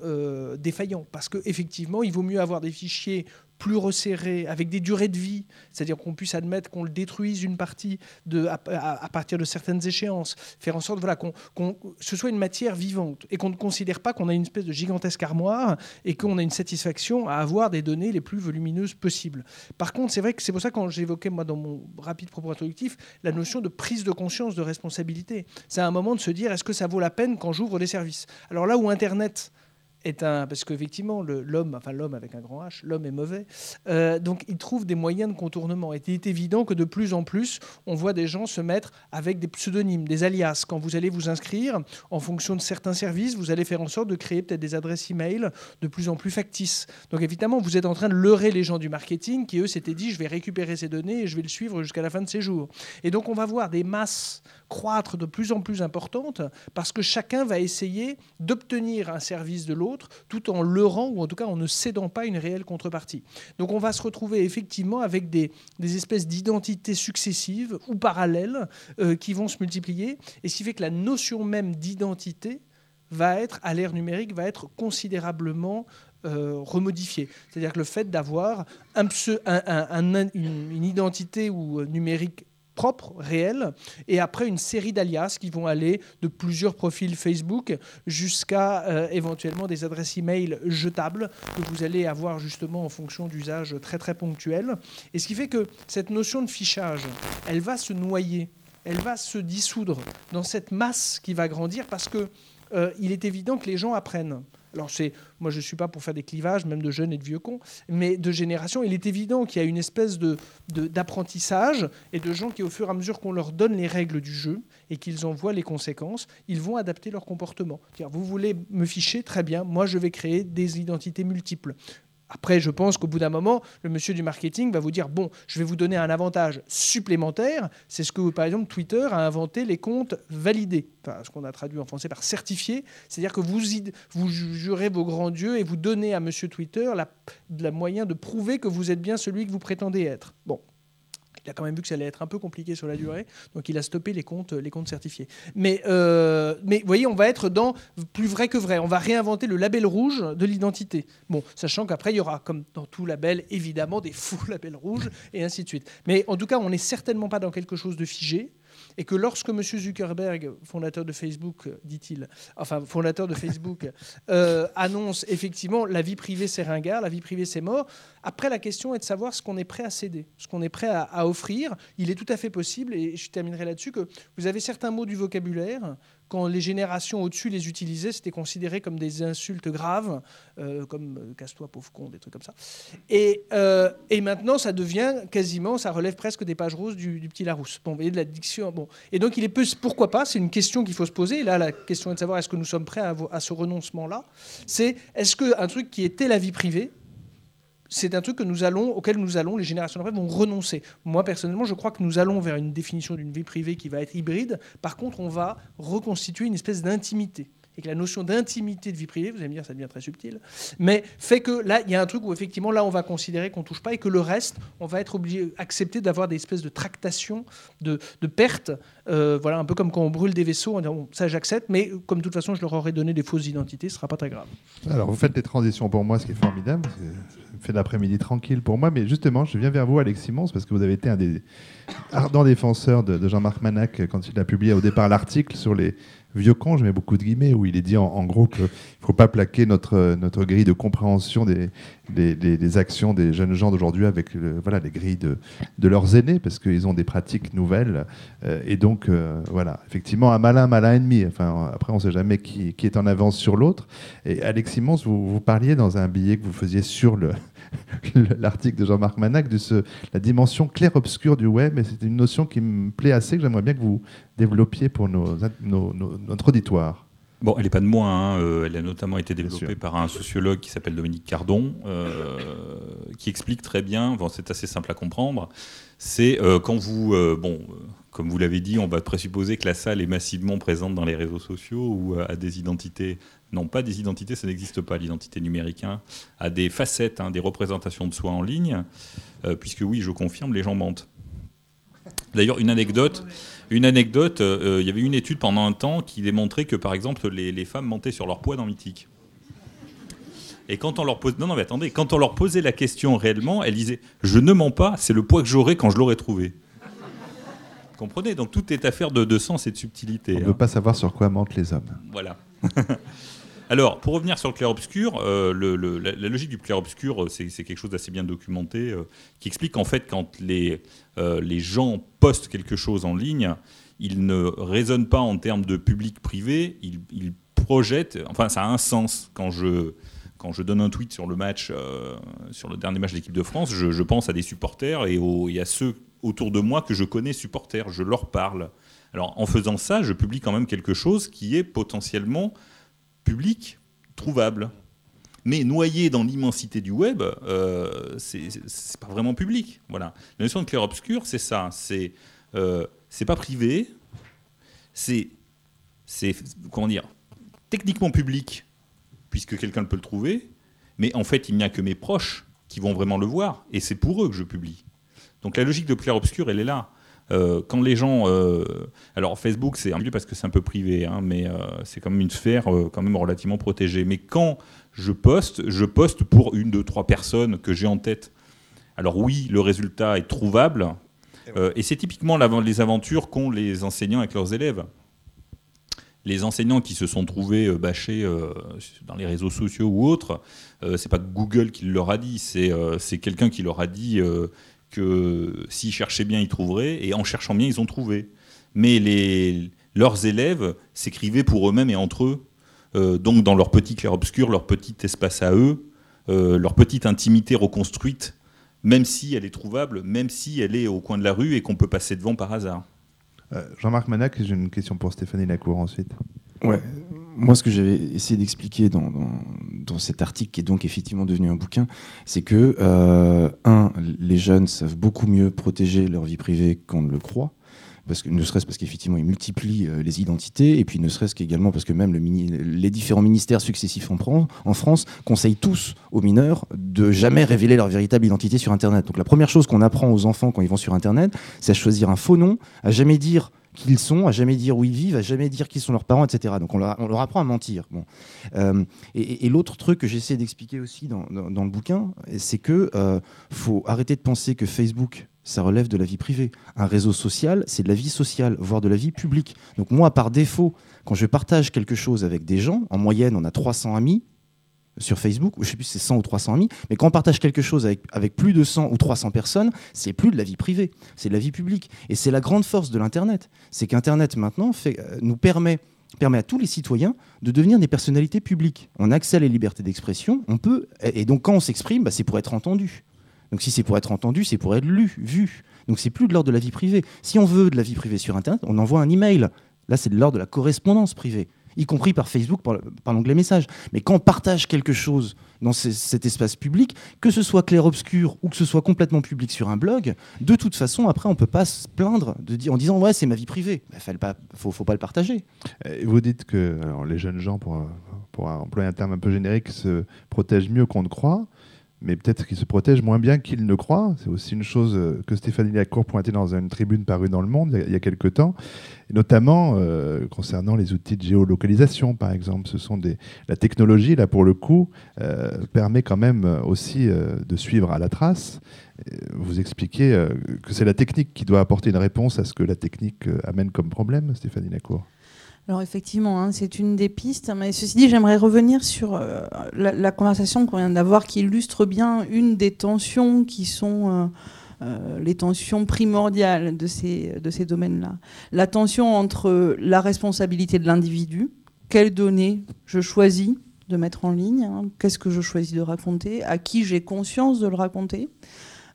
défaillant. Parce qu'effectivement, il vaut mieux avoir des fichiers plus resserré, avec des durées de vie, c'est-à-dire qu'on puisse admettre qu'on le détruise une partie de, à, partir de certaines échéances, faire en sorte voilà, qu'on, ce soit une matière vivante et qu'on ne considère pas qu'on a une espèce de gigantesque armoire et qu'on a une satisfaction à avoir des données les plus volumineuses possibles. Par contre, c'est vrai que c'est pour ça quand j'évoquais moi dans mon rapide propos introductif la notion de prise de conscience de responsabilité. C'est un moment de se dire est-ce que ça vaut la peine quand j'ouvre des services? Alors là où Internet est un parce qu'effectivement l'homme, enfin l'homme avec un grand H, l'homme est mauvais. Euh, donc il trouve des moyens de contournement. Et il est évident que de plus en plus, on voit des gens se mettre avec des pseudonymes, des alias. Quand vous allez vous inscrire, en fonction de certains services, vous allez faire en sorte de créer peut-être des adresses e-mail de plus en plus factices. Donc évidemment, vous êtes en train de leurrer les gens du marketing qui eux s'étaient dit je vais récupérer ces données et je vais le suivre jusqu'à la fin de ses jours. Et donc on va voir des masses croître de plus en plus importantes parce que chacun va essayer d'obtenir un service de l'autre tout en leurrant ou en tout cas en ne cédant pas une réelle contrepartie. Donc on va se retrouver effectivement avec des, espèces d'identités successives ou parallèles euh, qui vont se multiplier, et ce qui fait que la notion même d'identité va être, à l'ère numérique, va être considérablement euh, remodifiée. C'est-à-dire que le fait d'avoir un, une, identité ou euh, numérique propre, réel, et après une série d'alias qui vont aller de plusieurs profils Facebook jusqu'à euh, éventuellement des adresses e-mail jetables que vous allez avoir justement en fonction d'usages très très ponctuels. Et ce qui fait que cette notion de fichage, elle va se noyer, elle va se dissoudre dans cette masse qui va grandir parce que euh, il est évident que les gens apprennent. Alors c'est, moi je ne suis pas pour faire des clivages, même de jeunes et de vieux cons, mais de génération, il est évident qu'il y a une espèce d'apprentissage et de gens qui, au fur et à mesure qu'on leur donne les règles du jeu et qu'ils en voient les conséquences, ils vont adapter leur comportement. Vous voulez me ficher, très bien, moi je vais créer des identités multiples Après, je pense qu'au bout d'un moment, le monsieur du marketing va vous dire bon, je vais vous donner un avantage supplémentaire. C'est ce que, par exemple, Twitter a inventé les comptes validés, enfin, ce qu'on a traduit en français par certifié. C'est-à-dire que vous, vous jurez vos grands dieux et vous donnez à monsieur Twitter la, la moyen de prouver que vous êtes bien celui que vous prétendez être. Bon, il a quand même vu que ça allait être un peu compliqué sur la durée, donc il a stoppé les comptes, les comptes certifiés. Mais, euh, mais vous voyez, on va être dans plus vrai que vrai. On va réinventer le label rouge de l'identité. Bon, sachant qu'après, il y aura, comme dans tout label, évidemment, des faux labels rouges et ainsi de suite. Mais en tout cas, on n'est certainement pas dans quelque chose de figé et que lorsque M. Zuckerberg, fondateur de Facebook, dit-il, enfin fondateur de Facebook, euh, annonce effectivement la vie privée c'est ringard, la vie privée c'est mort, après la question est de savoir ce qu'on est prêt à céder, ce qu'on est prêt à, à, offrir. Il est tout à fait possible, et je terminerai là-dessus, que vous avez certains mots du vocabulaire quand les générations au-dessus les utilisaient, c'était considéré comme des insultes graves, euh, comme euh, casse-toi pauvre con, des trucs comme ça. Et, euh, et, maintenant, ça devient quasiment, ça relève presque des pages roses du, petit Larousse. Bon, vous voyez, de la diction. Bon. Et donc, il est peu, pourquoi pas C'est une question qu'il faut se poser. Là, la question est de savoir est-ce que nous sommes prêts à, à ce renoncement-là? C'est est-ce qu'un truc qui était la vie privée, c'est un truc auquel nous allons, les générations d'après vont renoncer. Moi, personnellement, je crois que nous allons vers une définition d'une vie privée qui va être hybride. Par contre, on va reconstituer une espèce d'intimité et que la notion d'intimité de vie privée, vous allez me dire, ça devient très subtil, mais fait que là, il y a un truc où effectivement, là, on va considérer qu'on touche pas et que le reste, on va être obligé, accepter d'avoir des espèces de tractations, de, de pertes, euh, voilà, un peu comme quand on brûle des vaisseaux, on dit, bon, ça j'accepte, mais comme de toute façon, je leur aurais donné des fausses identités, ce sera pas très grave. Alors, vous faites des transitions pour moi, ce qui est formidable, fait l'après-midi tranquille pour moi, mais justement, je viens vers vous, Alex Simons, parce que vous avez été un des ardents défenseurs de, de Jean-Marc Manac quand il a publié au départ l'article sur les vieux con, je mets beaucoup de guillemets, où il est dit en, gros qu'il ne faut pas plaquer notre, notre grille de compréhension des, des, actions des jeunes gens d'aujourd'hui avec voilà, les grilles de, de leurs aînés, parce qu'ils ont des pratiques nouvelles. Euh, et donc, euh, voilà, effectivement, un malin, malin ennemi. Enfin, après, on ne sait jamais qui, qui, est en avance sur l'autre. Et Alex Simons, vous, vous parliez dans un billet que vous faisiez sur le, l'article de Jean-Marc Manac de ce, la dimension clair-obscure du web. Et c'est une notion qui me plaît assez, que j'aimerais bien que vous développiez pour nos, notre auditoire. Bon, elle n'est pas de moi. Hein. Euh, elle a notamment été développée par un sociologue qui s'appelle Dominique Cardon, euh, qui explique très bien. Bon, c'est assez simple à comprendre. C'est euh, quand vous, bon, comme vous l'avez dit, on va présupposer que la salle est massivement présente dans les réseaux sociaux ou a des identités non pas des identités, ça n'existe pas, l'identité numérique, hein, a des facettes, hein, des représentations de soi en ligne, euh, puisque oui, je confirme, les gens mentent. D'ailleurs, une anecdote, une anecdote, euh, il y avait une étude pendant un temps qui démontrait que, par exemple, les, femmes mentaient sur leur poids dans Mythique. Et quand on leur pose, non, non, mais attendez, quand on leur posait la question réellement, elles disaient Je ne mens pas, c'est le poids que j'aurai quand je l'aurai trouvé. Vous comprenez? Donc tout est affaire de, sens et de subtilité. On ne veut hein. pas savoir sur quoi mentent les hommes. Voilà. Alors, pour revenir sur le clair-obscur, euh, la, logique du clair-obscur, euh, c'est quelque chose d'assez bien documenté, euh, qui explique qu'en fait, quand les, gens postent quelque chose en ligne, ils ne raisonnent pas en termes de public-privé, ils, projettent, enfin ça a un sens. Quand je, quand je donne un tweet sur le match, sur le dernier match de l'équipe de France, je, pense à des supporters et, et, à ceux autour de moi que je connais supporters, je leur parle. Alors en faisant ça, je publie quand même quelque chose qui est potentiellement public, trouvable. Mais noyé dans l'immensité du web, euh, c'est pas vraiment public. Voilà. La notion de clair-obscur, c'est ça. C'est euh, pas privé. C'est comment dire techniquement public puisque quelqu'un peut le trouver. Mais en fait, il n'y a que mes proches qui vont vraiment le voir, et c'est pour eux que je publie. Donc la logique de clair-obscur, elle est là. Euh, quand les gens. Euh, alors, Facebook, c'est un peu parce que c'est un peu privé, hein, mais euh, c'est quand même une sphère quand même relativement protégée. Mais quand je poste, je poste pour une, deux, trois personnes que j'ai en tête. Alors, oui, le résultat est trouvable. et c'est typiquement les aventures qu'ont les enseignants avec leurs élèves. Les enseignants qui se sont trouvés bâchés dans les réseaux sociaux ou autres, c'est pas Google qui leur a dit, c'est quelqu'un qui leur a dit que s'ils cherchaient bien, ils trouveraient, et en cherchant bien, ils ont trouvé. Mais les, leurs élèves s'écrivaient pour eux-mêmes et entre eux, euh, donc dans leur petit clair-obscur, leur petit espace à eux, euh, leur petite intimité reconstruite, même si elle est trouvable, même si elle est au coin de la rue et qu'on peut passer devant par hasard. Euh, Jean-Marc Manac, j'ai une question pour Stéphanie Lacour ensuite. Ouais, moi ce que j'avais essayé d'expliquer dans, dans cet article qui est donc effectivement devenu un bouquin, c'est que, euh, un, les jeunes savent beaucoup mieux protéger leur vie privée qu'on ne le croit parce que, ne serait-ce parce qu'effectivement ils multiplient euh, les identités, et puis ne serait-ce qu'également parce que même le les différents ministères successifs en, France conseillent tous aux mineurs de jamais révéler leur véritable identité sur Internet. Donc la première chose qu'on apprend aux enfants quand ils vont sur Internet, c'est à choisir un faux nom, à jamais dire qui ils sont, à jamais dire où ils vivent, à jamais dire qui sont leurs parents, etc. Donc on leur, apprend à mentir. Euh, et, l'autre truc que j'essaie d'expliquer aussi dans, le bouquin, c'est que euh, faut arrêter de penser que Facebook ça relève de la vie privée. Un réseau social, c'est de la vie sociale, voire de la vie publique. Donc moi, par défaut, quand je partage quelque chose avec des gens, en moyenne, on a 300 amis, sur Facebook, ou je sais plus si c'est 100 ou 300 amis, mais quand on partage quelque chose avec, plus de 100 ou 300 personnes, c'est plus de la vie privée, c'est de la vie publique. Et c'est la grande force de l'Internet. C'est qu'Internet maintenant euh, nous permet, permet à tous les citoyens de devenir des personnalités publiques. On a accès à la liberté d'expression, on peut, et donc quand on s'exprime, bah, c'est pour être entendu. Donc si c'est pour être entendu, c'est pour être lu, vu. Donc c'est plus de l'ordre de la vie privée. Si on veut de la vie privée sur Internet, on envoie un email. Là, c'est de l'ordre de la correspondance privée y compris par Facebook, par, l'onglet message. Mais quand on partage quelque chose dans cet espace public, que ce soit clair-obscur ou que ce soit complètement public sur un blog, de toute façon, après, on ne peut pas se plaindre en disant ouais, c'est ma vie privée. Il ne faut, faut, pas le partager. vous dites que les jeunes gens, pour, pour employer un terme un peu générique, se protègent mieux qu'on ne croit mais peut-être qu'ils se protègent moins bien qu'ils ne croient. C'est aussi une chose euh, que Stéphanie Lacour pointait dans une tribune parue dans Le Monde il y a, quelques temps, notamment euh, concernant les outils de géolocalisation, par exemple. Ce sont la technologie, là, pour le coup, euh, permet quand même aussi de suivre à la trace. Vous expliquez que c'est la technique qui doit apporter une réponse à ce que la technique amène comme problème, Stéphanie Lacour. Alors effectivement, hein, c'est une des pistes, mais ceci dit, j'aimerais revenir sur euh, la, conversation qu'on vient d'avoir qui illustre bien une des tensions qui sont euh, euh, les tensions primordiales de ces, de ces domaines-là. La tension entre la responsabilité de l'individu, quelles données je choisis de mettre en ligne, hein, qu'est-ce que je choisis de raconter, à qui j'ai conscience de le raconter,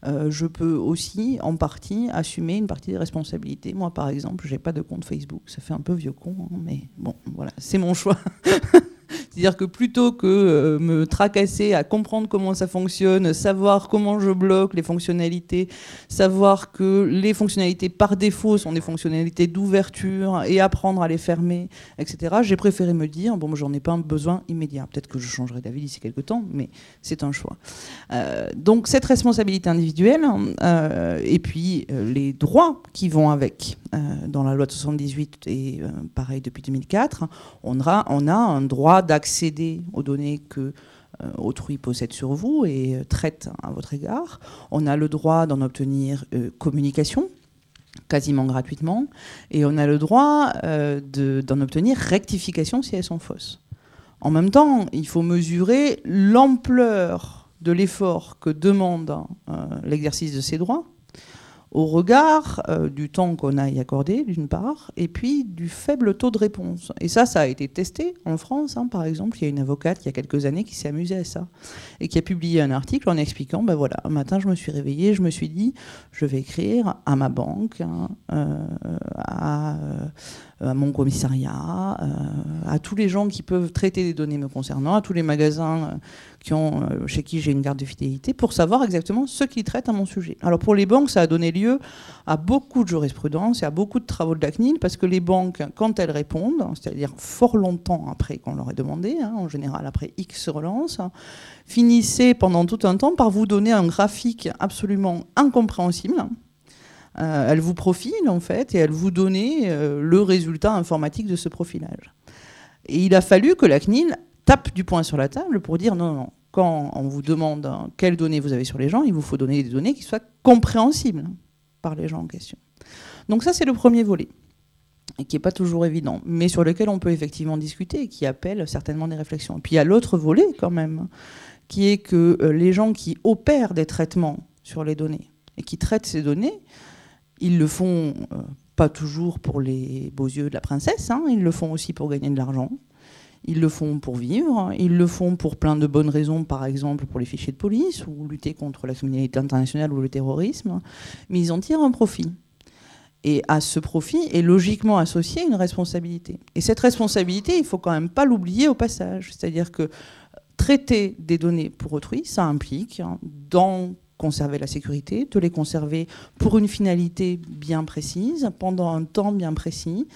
euh, je peux aussi, en partie, assumer une partie des responsabilités. Moi, par exemple, j'ai pas de compte Facebook. Ça fait un peu vieux con, hein, mais bon, voilà, c'est mon choix. C'est-à-dire que plutôt que euh, me tracasser à comprendre comment ça fonctionne, savoir comment je bloque les fonctionnalités, savoir que les fonctionnalités par défaut sont des fonctionnalités d'ouverture et apprendre à les fermer, etc., j'ai préféré me dire, bon, j'en ai pas un besoin immédiat. Peut-être que je changerai d'avis d'ici quelques temps, mais c'est un choix. Euh, donc cette responsabilité individuelle, euh, et puis les droits qui vont avec, dans la loi de 78 et pareil depuis 2004, on a, on a un droit d'accéder aux données que euh, autrui possède sur vous et euh, traite à votre égard. On a le droit d'en obtenir euh, communication quasiment gratuitement, et on a le droit d'en obtenir rectification si elles sont fausses. En même temps, il faut mesurer l'ampleur de l'effort que demande l'exercice de ces droits, au regard euh, du temps qu'on a y accordé, d'une part, et puis du faible taux de réponse. Et ça, ça a été testé en France. Hein, par exemple, il y a une avocate il y a quelques années qui s'est amusée à ça et qui a publié un article en expliquant, ben voilà, un matin, je me suis réveillée, je me suis dit, je vais écrire à ma banque, hein, euh, à, à, mon commissariat, à tous les gens qui peuvent traiter des données me concernant, à tous les magasins euh, chez qui j'ai une carte de fidélité, pour savoir exactement ce qu'ils traitent à mon sujet. Alors pour les banques, ça a donné lieu à beaucoup de jurisprudence et à beaucoup de travaux de la CNIL, parce que les banques, quand elles répondent, c'est-à-dire fort longtemps après qu'on leur ait demandé, hein, en général après X relance, finissaient pendant tout un temps par vous donner un graphique absolument incompréhensible. Euh, elles vous profilent en fait et elles vous donnaient euh, le résultat informatique de ce profilage. Et il a fallu que la CNIL tape du poing sur la table pour dire non, non, quand on vous demande quelles données vous avez sur les gens, il vous faut donner des données qui soient compréhensibles par les gens en question. Donc ça, c'est le premier volet, et qui n'est pas toujours évident, mais sur lequel on peut effectivement discuter et qui appelle certainement des réflexions. Et puis il y a l'autre volet quand même, qui est que euh, les gens qui opèrent des traitements sur les données et qui traitent ces données, ils le font euh, pas toujours pour les beaux yeux de la princesse, hein, ils le font aussi pour gagner de l'argent, ils le font pour vivre, ils le font pour plein de bonnes raisons, par exemple pour les fichiers de police ou lutter contre la criminalité internationale ou le terrorisme, mais ils en tirent un profit. Et à ce profit est logiquement associée une responsabilité. Et cette responsabilité, il faut quand même pas l'oublier au passage. C'est-à-dire que traiter des données pour autrui, ça implique hein, d'en conserver la sécurité, de les conserver pour une finalité bien précise, pendant un temps bien précis,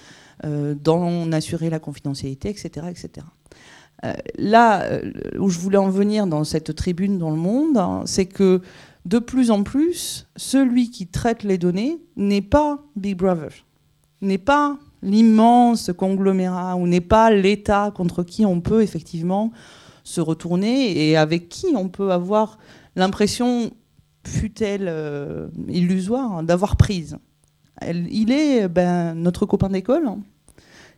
euh, d'en assurer la confidentialité, etc. etc. Euh, là euh, où je voulais en venir dans cette tribune dans le monde, hein, c'est que de plus en plus, celui qui traite les données n'est pas Big Brother, n'est pas l'immense conglomérat ou n'est pas l'État contre qui on peut effectivement se retourner et avec qui on peut avoir l'impression, fut-elle euh, illusoire, hein, d'avoir prise. il est ben, notre copain d'école hein,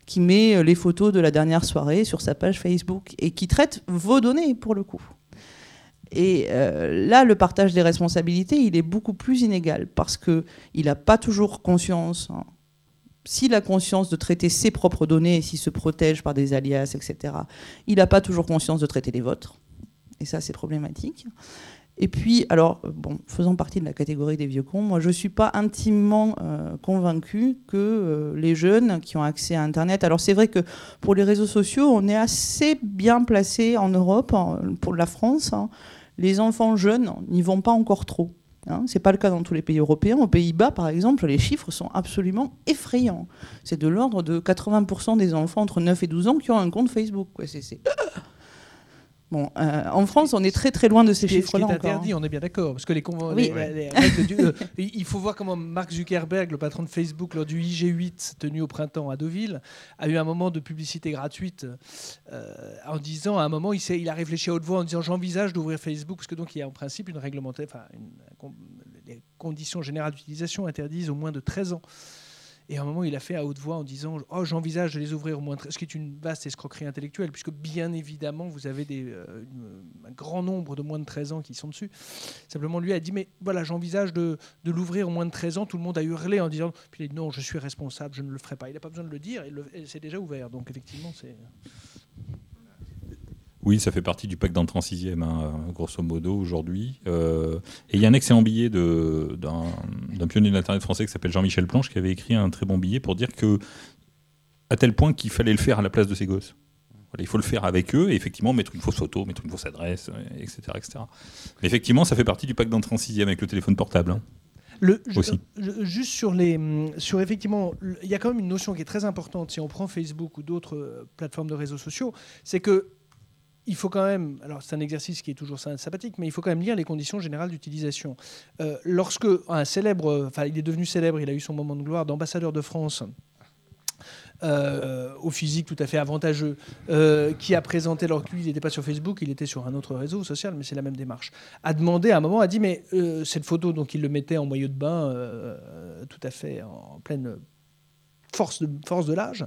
qui met les photos de la dernière soirée sur sa page Facebook et qui traite vos données pour le coup. Et euh, là, le partage des responsabilités, il est beaucoup plus inégal parce qu'il n'a pas toujours conscience hein, s'il a conscience de traiter ses propres données, s'il se protège par des alias, etc., il n'a pas toujours conscience de traiter les vôtres. Et ça, c'est problématique. Et puis, alors, faisant partie de la catégorie des vieux cons, moi, je ne suis pas intimement euh, convaincu que euh, les jeunes qui ont accès à Internet. Alors, c'est vrai que pour les réseaux sociaux, on est assez bien placé en Europe, pour la France. Hein. Les enfants jeunes n'y vont pas encore trop. Hein, Ce n'est pas le cas dans tous les pays européens. Aux Pays-Bas, par exemple, les chiffres sont absolument effrayants. C'est de l'ordre de 80% des enfants entre 9 et 12 ans qui ont un compte Facebook. C'est Bon, euh, en France, on est très très loin de ces chiffres-là. C'est interdit, hein. on est bien d'accord. Parce que les, euh, il faut voir comment Mark Zuckerberg, le patron de Facebook, lors du IG8 tenu au printemps à Deauville, a eu un moment de publicité gratuite euh, en disant, à un moment, il, il a réfléchi à haute voix en disant j'envisage d'ouvrir Facebook, parce que donc il y a en principe une réglementation, enfin, les conditions générales d'utilisation interdisent au moins de 13 ans. Et à un moment, il a fait à haute voix en disant Oh, j'envisage de les ouvrir au moins. Ce qui est une vaste escroquerie intellectuelle, puisque bien évidemment, vous avez euh, un grand nombre de moins de 13 ans qui sont dessus. Simplement, lui a dit Mais voilà, j'envisage de, l'ouvrir au moins de 13 ans. Tout le monde a hurlé en disant Puis il a dit Non, je suis responsable, je ne le ferai pas. Il n'a pas besoin de le dire, c'est déjà ouvert. Donc effectivement, c'est. Oui, ça fait partie du pacte d'entrée en sixième, hein, grosso modo, aujourd'hui. Euh, et il y a un excellent billet d'un pionnier de l'Internet français qui s'appelle Jean-Michel Planche, qui avait écrit un très bon billet pour dire que, à tel point qu'il fallait le faire à la place de ses gosses. il faut le faire avec eux et effectivement mettre une fausse photo, mettre une fausse adresse, etc. Etc. Mais effectivement, ça fait partie du pacte d'entrée en sixième avec le téléphone portable. Hein. Le, aussi. juste sur les, sur effectivement, il y a quand même une notion qui est très importante si on prend Facebook ou d'autres euh, plateformes de réseaux sociaux, c'est que il faut quand même, alors c'est un exercice qui est toujours sympathique, mais il faut quand même lire les conditions générales d'utilisation. Euh, lorsque un célèbre, enfin il est devenu célèbre, il a eu son moment de gloire d'ambassadeur de France. Euh, au physique tout à fait avantageux, euh, qui a présenté, alors que lui, il n'était pas sur Facebook, il était sur un autre réseau social, mais c'est la même démarche, a demandé à un moment, a dit, mais cette photo, donc il le mettait en maillot de bain, tout à fait en pleine force de, force de l'âge.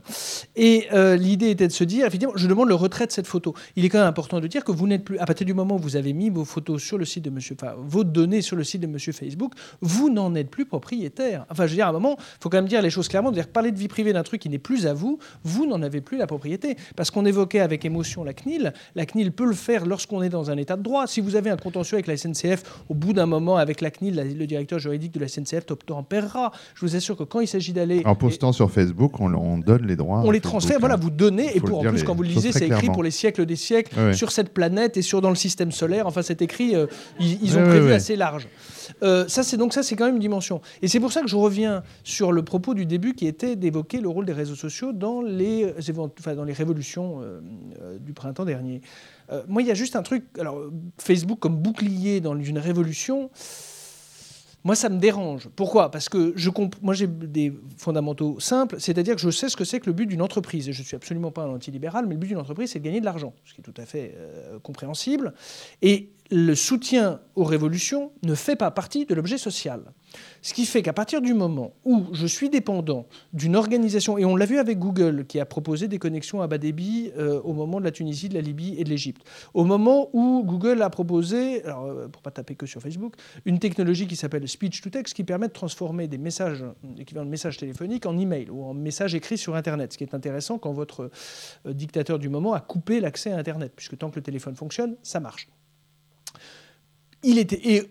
Et euh, l'idée était de se dire, effectivement, je demande le retrait de cette photo. Il est quand même important de dire que vous n'êtes plus, à partir du moment où vous avez mis vos photos sur le site de Monsieur, enfin, vos données sur le site de Monsieur Facebook, vous n'en êtes plus propriétaire. Enfin, je veux dire, à un moment, il faut quand même dire les choses clairement, dire parler de vie privée d'un truc qui n'est plus à vous, vous n'en avez plus la propriété. Parce qu'on évoquait avec émotion la CNIL, la CNIL peut le faire lorsqu'on est dans un état de droit. Si vous avez un contentieux avec la SNCF, au bout d'un moment, avec la CNIL, le directeur juridique de la SNCF tempérera. Je vous assure que quand il s'agit d'aller... En postant sur Facebook, on, donne les droits. On les transfère, voilà, vous donnez, et pour, en plus, quand vous le lisez, c'est écrit pour les siècles des siècles, sur cette planète et sur dans le système solaire. Enfin, c'est écrit, euh, ils, ont prévu assez large. Euh, ça, c'est donc ça, c'est quand même une dimension. Et c'est pour ça que je reviens sur le propos du début qui était d'évoquer le rôle des réseaux sociaux dans les, enfin, dans les révolutions euh, du printemps dernier. moi, il y a juste un truc. Alors, Facebook comme bouclier dans une révolution. Moi, ça me dérange. Pourquoi? Parce que je moi, j'ai des fondamentaux simples, c'est-à-dire que je sais ce que c'est que le but d'une entreprise. Et je ne suis absolument pas un antilibéral, mais le but d'une entreprise, c'est de gagner de l'argent, ce qui est tout à fait euh, compréhensible. Et le soutien aux révolutions ne fait pas partie de l'objet social. Ce qui fait qu'à partir du moment où je suis dépendant d'une organisation, et on l'a vu avec Google qui a proposé des connexions à bas débit euh, au moment de la Tunisie, de la Libye et de l'Égypte, au moment où Google a proposé, alors euh, pour pas taper que sur Facebook, une technologie qui s'appelle speech to text qui permet de transformer des messages, de messages téléphoniques, en email ou en messages écrits sur Internet, ce qui est intéressant quand votre euh, dictateur du moment a coupé l'accès à Internet, puisque tant que le téléphone fonctionne, ça marche il était, et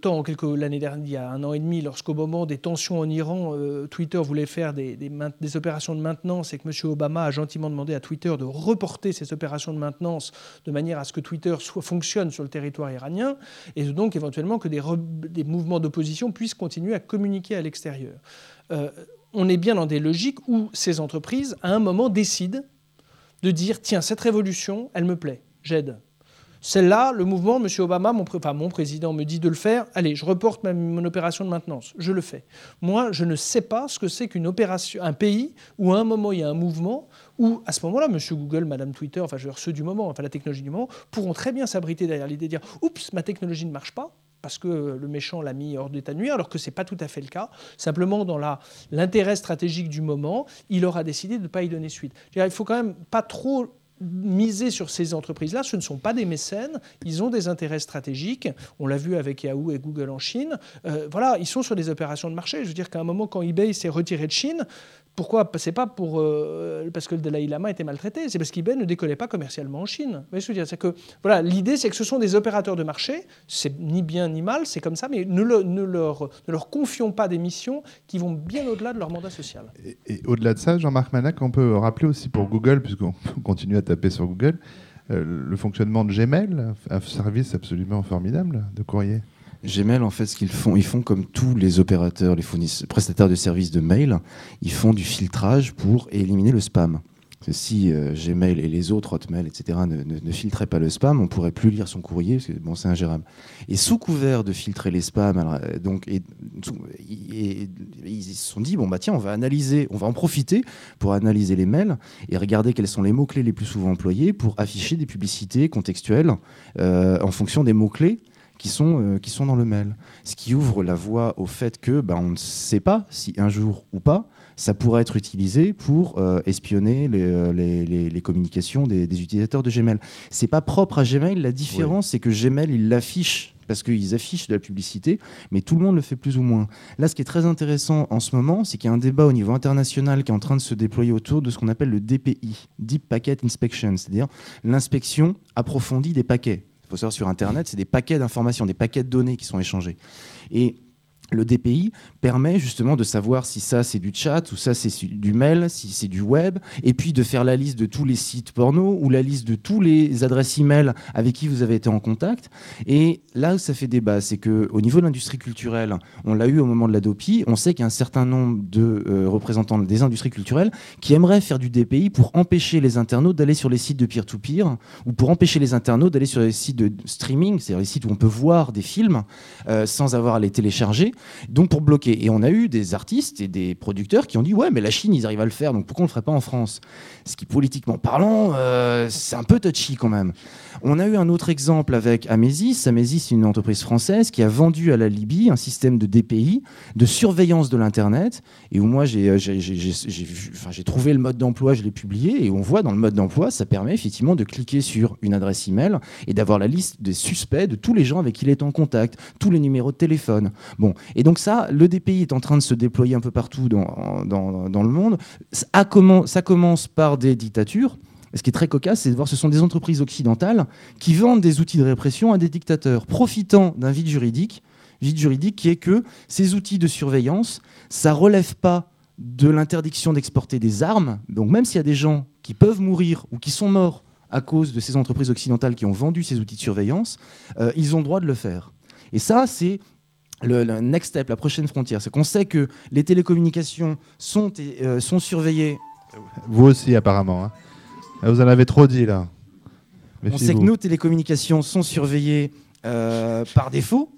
temps, l'année il y a un an et demi, lorsqu'au moment des tensions en Iran, euh, Twitter voulait faire des, des, opérations de maintenance et que M. Obama a gentiment demandé à Twitter de reporter ces opérations de maintenance de manière à ce que Twitter soit, fonctionne sur le territoire iranien, et donc éventuellement que des, des mouvements d'opposition puissent continuer à communiquer à l'extérieur. Euh, on est bien dans des logiques où ces entreprises, à un moment, décident de dire, tiens, cette révolution, elle me plaît, j'aide celle-là, le mouvement, M. Obama, mon, mon, président, me dit de le faire. Allez, je reporte mon opération de maintenance. Je le fais. Moi, je ne sais pas ce que c'est qu'une opération, un pays où à un moment il y a un mouvement où à ce moment-là, M. Google, Mme Twitter, enfin je veux dire, ceux du moment, enfin la technologie du moment, pourront très bien s'abriter derrière l'idée de dire oups, ma technologie ne marche pas parce que le méchant l'a mis hors d'état de nuire, alors que ce n'est pas tout à fait le cas. Simplement, dans l'intérêt stratégique du moment, il aura décidé de ne pas y donner suite. Il ne faut quand même pas trop miser sur ces entreprises-là, ce ne sont pas des mécènes, ils ont des intérêts stratégiques. On l'a vu avec Yahoo et Google en Chine. Euh, voilà, ils sont sur des opérations de marché. Je veux dire qu'à un moment, quand eBay s'est retiré de Chine, pourquoi? C'est pas pour euh, parce que le Dalai Lama était maltraité, c'est parce qu'eBay ne décollait pas commercialement en Chine. Vous ce dire? C'est que voilà, l'idée c'est que ce sont des opérateurs de marché. C'est ni bien ni mal, c'est comme ça, mais ne, ne, leur, ne leur confions pas des missions qui vont bien au-delà de leur mandat social. Et, au-delà de ça, Jean-Marc Manac, on peut rappeler aussi pour Google, puisqu'on continue à taper sur Google, euh, le fonctionnement de Gmail, un service absolument formidable de courrier. Gmail, en fait, ce qu'ils font, ils font comme tous les opérateurs, les prestataires de services de mail, ils font du filtrage pour éliminer le spam. Si euh, Gmail et les autres Hotmail, etc., ne, ne, filtraient pas le spam, on pourrait plus lire son courrier, parce que bon, c'est ingérable. Et sous couvert de filtrer les spams, euh, donc, et, ils se sont dit bon bah tiens, on va analyser, on va en profiter pour analyser les mails et regarder quels sont les mots clés les plus souvent employés pour afficher des publicités contextuelles euh, en fonction des mots clés qui sont, euh, qui sont dans le mail. Ce qui ouvre la voie au fait que bah, on ne sait pas si un jour ou pas, ça pourrait être utilisé pour euh, espionner euh, les, les, les, communications des, des, utilisateurs de Gmail. C'est pas propre à Gmail. La différence, c'est que Gmail, il l'affiche parce qu'ils affichent de la publicité, mais tout le monde le fait plus ou moins. Là, ce qui est très intéressant en ce moment, c'est qu'il y a un débat au niveau international qui est en train de se déployer autour de ce qu'on appelle le DPI, Deep Packet Inspection, c'est-à-dire l'inspection approfondie des paquets sur Internet, c'est des paquets d'informations, des paquets de données qui sont échangés. Et le DPI permet justement de savoir si ça c'est du chat ou ça c'est du mail, si c'est du web, et puis de faire la liste de tous les sites porno ou la liste de tous les adresses e-mail avec qui vous avez été en contact. Et là où ça fait débat, c'est qu'au niveau de l'industrie culturelle, on l'a eu au moment de la DOPI, on sait qu'il y a un certain nombre de euh, représentants des industries culturelles qui aimeraient faire du DPI pour empêcher les internautes d'aller sur les sites de peer-to-peer ou pour empêcher les internautes d'aller sur les sites de streaming, c'est-à-dire les sites où on peut voir des films euh, sans avoir à les télécharger donc pour bloquer. Et on a eu des artistes et des producteurs qui ont dit ouais mais la Chine ils arrivent à le faire donc pourquoi on le ferait pas en France? Ce qui politiquement parlant euh, c'est un peu touchy quand même. On a eu un autre exemple avec Amesis. Amesis c'est une entreprise française qui a vendu à la Libye un système de DPI de surveillance de l'internet et où moi j'ai enfin, trouvé le mode d'emploi, je l'ai publié et on voit dans le mode d'emploi ça permet effectivement de cliquer sur une adresse email et d'avoir la liste des suspects de tous les gens avec qui il est en contact, tous les numéros de téléphone. Bon et donc ça, le DPI est en train de se déployer un peu partout dans, le monde. Ça, commence par des dictatures. ce qui est très cocasse, c'est de voir que ce sont des entreprises occidentales qui vendent des outils de répression à des dictateurs, profitant d'un vide juridique, vide juridique qui est que ces outils de surveillance, ça relève pas de l'interdiction d'exporter des armes. Donc même s'il y a des gens qui peuvent mourir ou qui sont morts à cause de ces entreprises occidentales qui ont vendu ces outils de surveillance, euh, ils ont le droit de le faire. Et ça, c'est le, next step, la prochaine frontière, c'est qu'on sait que les télécommunications sont, euh, sont surveillées. Vous aussi, apparemment. Hein. Vous en avez trop dit, là. On sait que nos télécommunications sont surveillées euh, par défaut.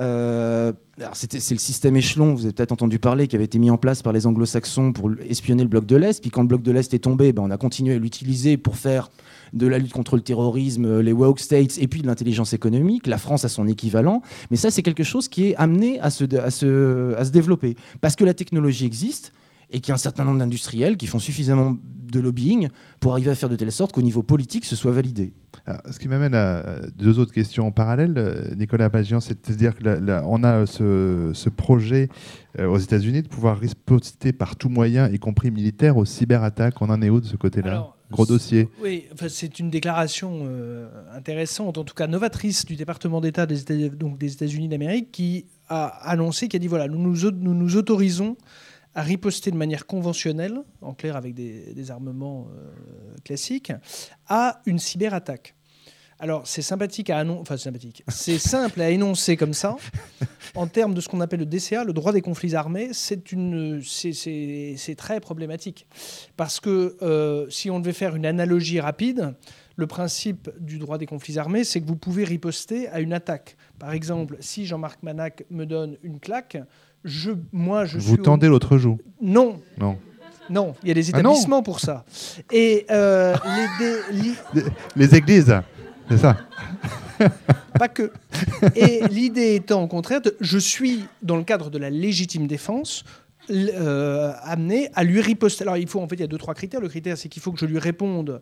Euh, c'est le système échelon, vous avez peut-être entendu parler, qui avait été mis en place par les anglo-saxons pour espionner le bloc de l'Est. Puis quand le bloc de l'Est est tombé, ben, on a continué à l'utiliser pour faire de la lutte contre le terrorisme, euh, les woke states, et puis de l'intelligence économique. La France a son équivalent. Mais ça, c'est quelque chose qui est amené à se, à se, à se développer. Parce que la technologie existe et qu'il y a un certain nombre d'industriels qui font suffisamment de lobbying pour arriver à faire de telle sorte qu'au niveau politique, ce soit validé. ce qui m'amène à deux autres questions en parallèle, euh, Nicolas Bagian, c'est-à-dire qu'on a ce, ce projet euh, aux États-Unis de pouvoir riposter par tout moyen, y compris militaire, aux cyberattaques. On en est où de ce côté-là? Oui, c'est une déclaration intéressante, en tout cas novatrice du département d'État des États-Unis d'Amérique qui a annoncé, qui a dit voilà, nous nous, nous, nous autorisons à riposter de manière conventionnelle, en clair avec des, armements classiques, à une cyberattaque. Alors, c'est sympathique à enfin sympathique. C'est simple à énoncer comme ça. En termes de ce qu'on appelle le DCA, le droit des conflits armés, c'est une, c'est très problématique parce que euh, si on devait faire une analogie rapide, le principe du droit des conflits armés, c'est que vous pouvez riposter à une attaque. Par exemple, si Jean-Marc Manac me donne une claque, je, moi, je vous tendez l'autre joue. Non. Non. Non, il y a des ah établissements pour ça. Et euh, les, les églises. C'est ça. Pas que. Et l'idée étant au contraire, je suis dans le cadre de la légitime défense. Euh, amené à lui riposter. Alors il faut en fait il y a deux trois critères. Le critère c'est qu'il faut que je lui réponde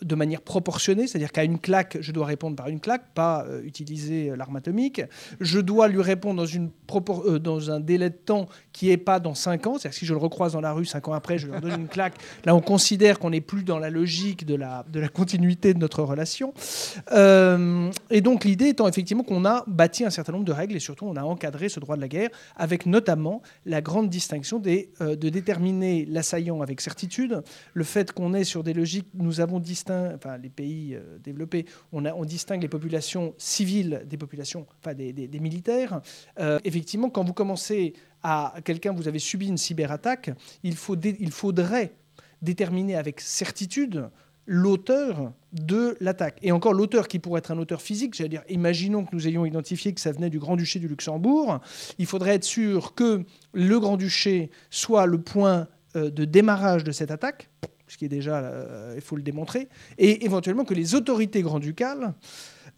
de manière proportionnée, c'est-à-dire qu'à une claque, je dois répondre par une claque, pas euh, utiliser euh, l'arme atomique. Je dois lui répondre dans, une euh, dans un délai de temps qui n'est pas dans 5 ans, c'est-à-dire que si je le recroise dans la rue 5 ans après, je lui donne une claque. Là, on considère qu'on n'est plus dans la logique de la, de la continuité de notre relation. et donc l'idée étant effectivement qu'on a bâti un certain nombre de règles et surtout on a encadré ce droit de la guerre avec notamment la grande distinction des, de déterminer l'assaillant avec certitude, le fait qu'on est sur des logiques, nous avons enfin les pays euh, développés, on, distingue les populations civiles des populations, enfin des, militaires. Euh, effectivement, quand vous commencez à quelqu'un, vous avez subi une cyberattaque, il, faut il faudrait déterminer avec certitude l'auteur de l'attaque. Et encore l'auteur qui pourrait être un auteur physique, cest à dire, imaginons que nous ayons identifié que ça venait du Grand-Duché du Luxembourg, il faudrait être sûr que le Grand-Duché soit le point euh, de démarrage de cette attaque, ce qui est déjà, euh, il faut le démontrer, et éventuellement que les autorités grand-ducales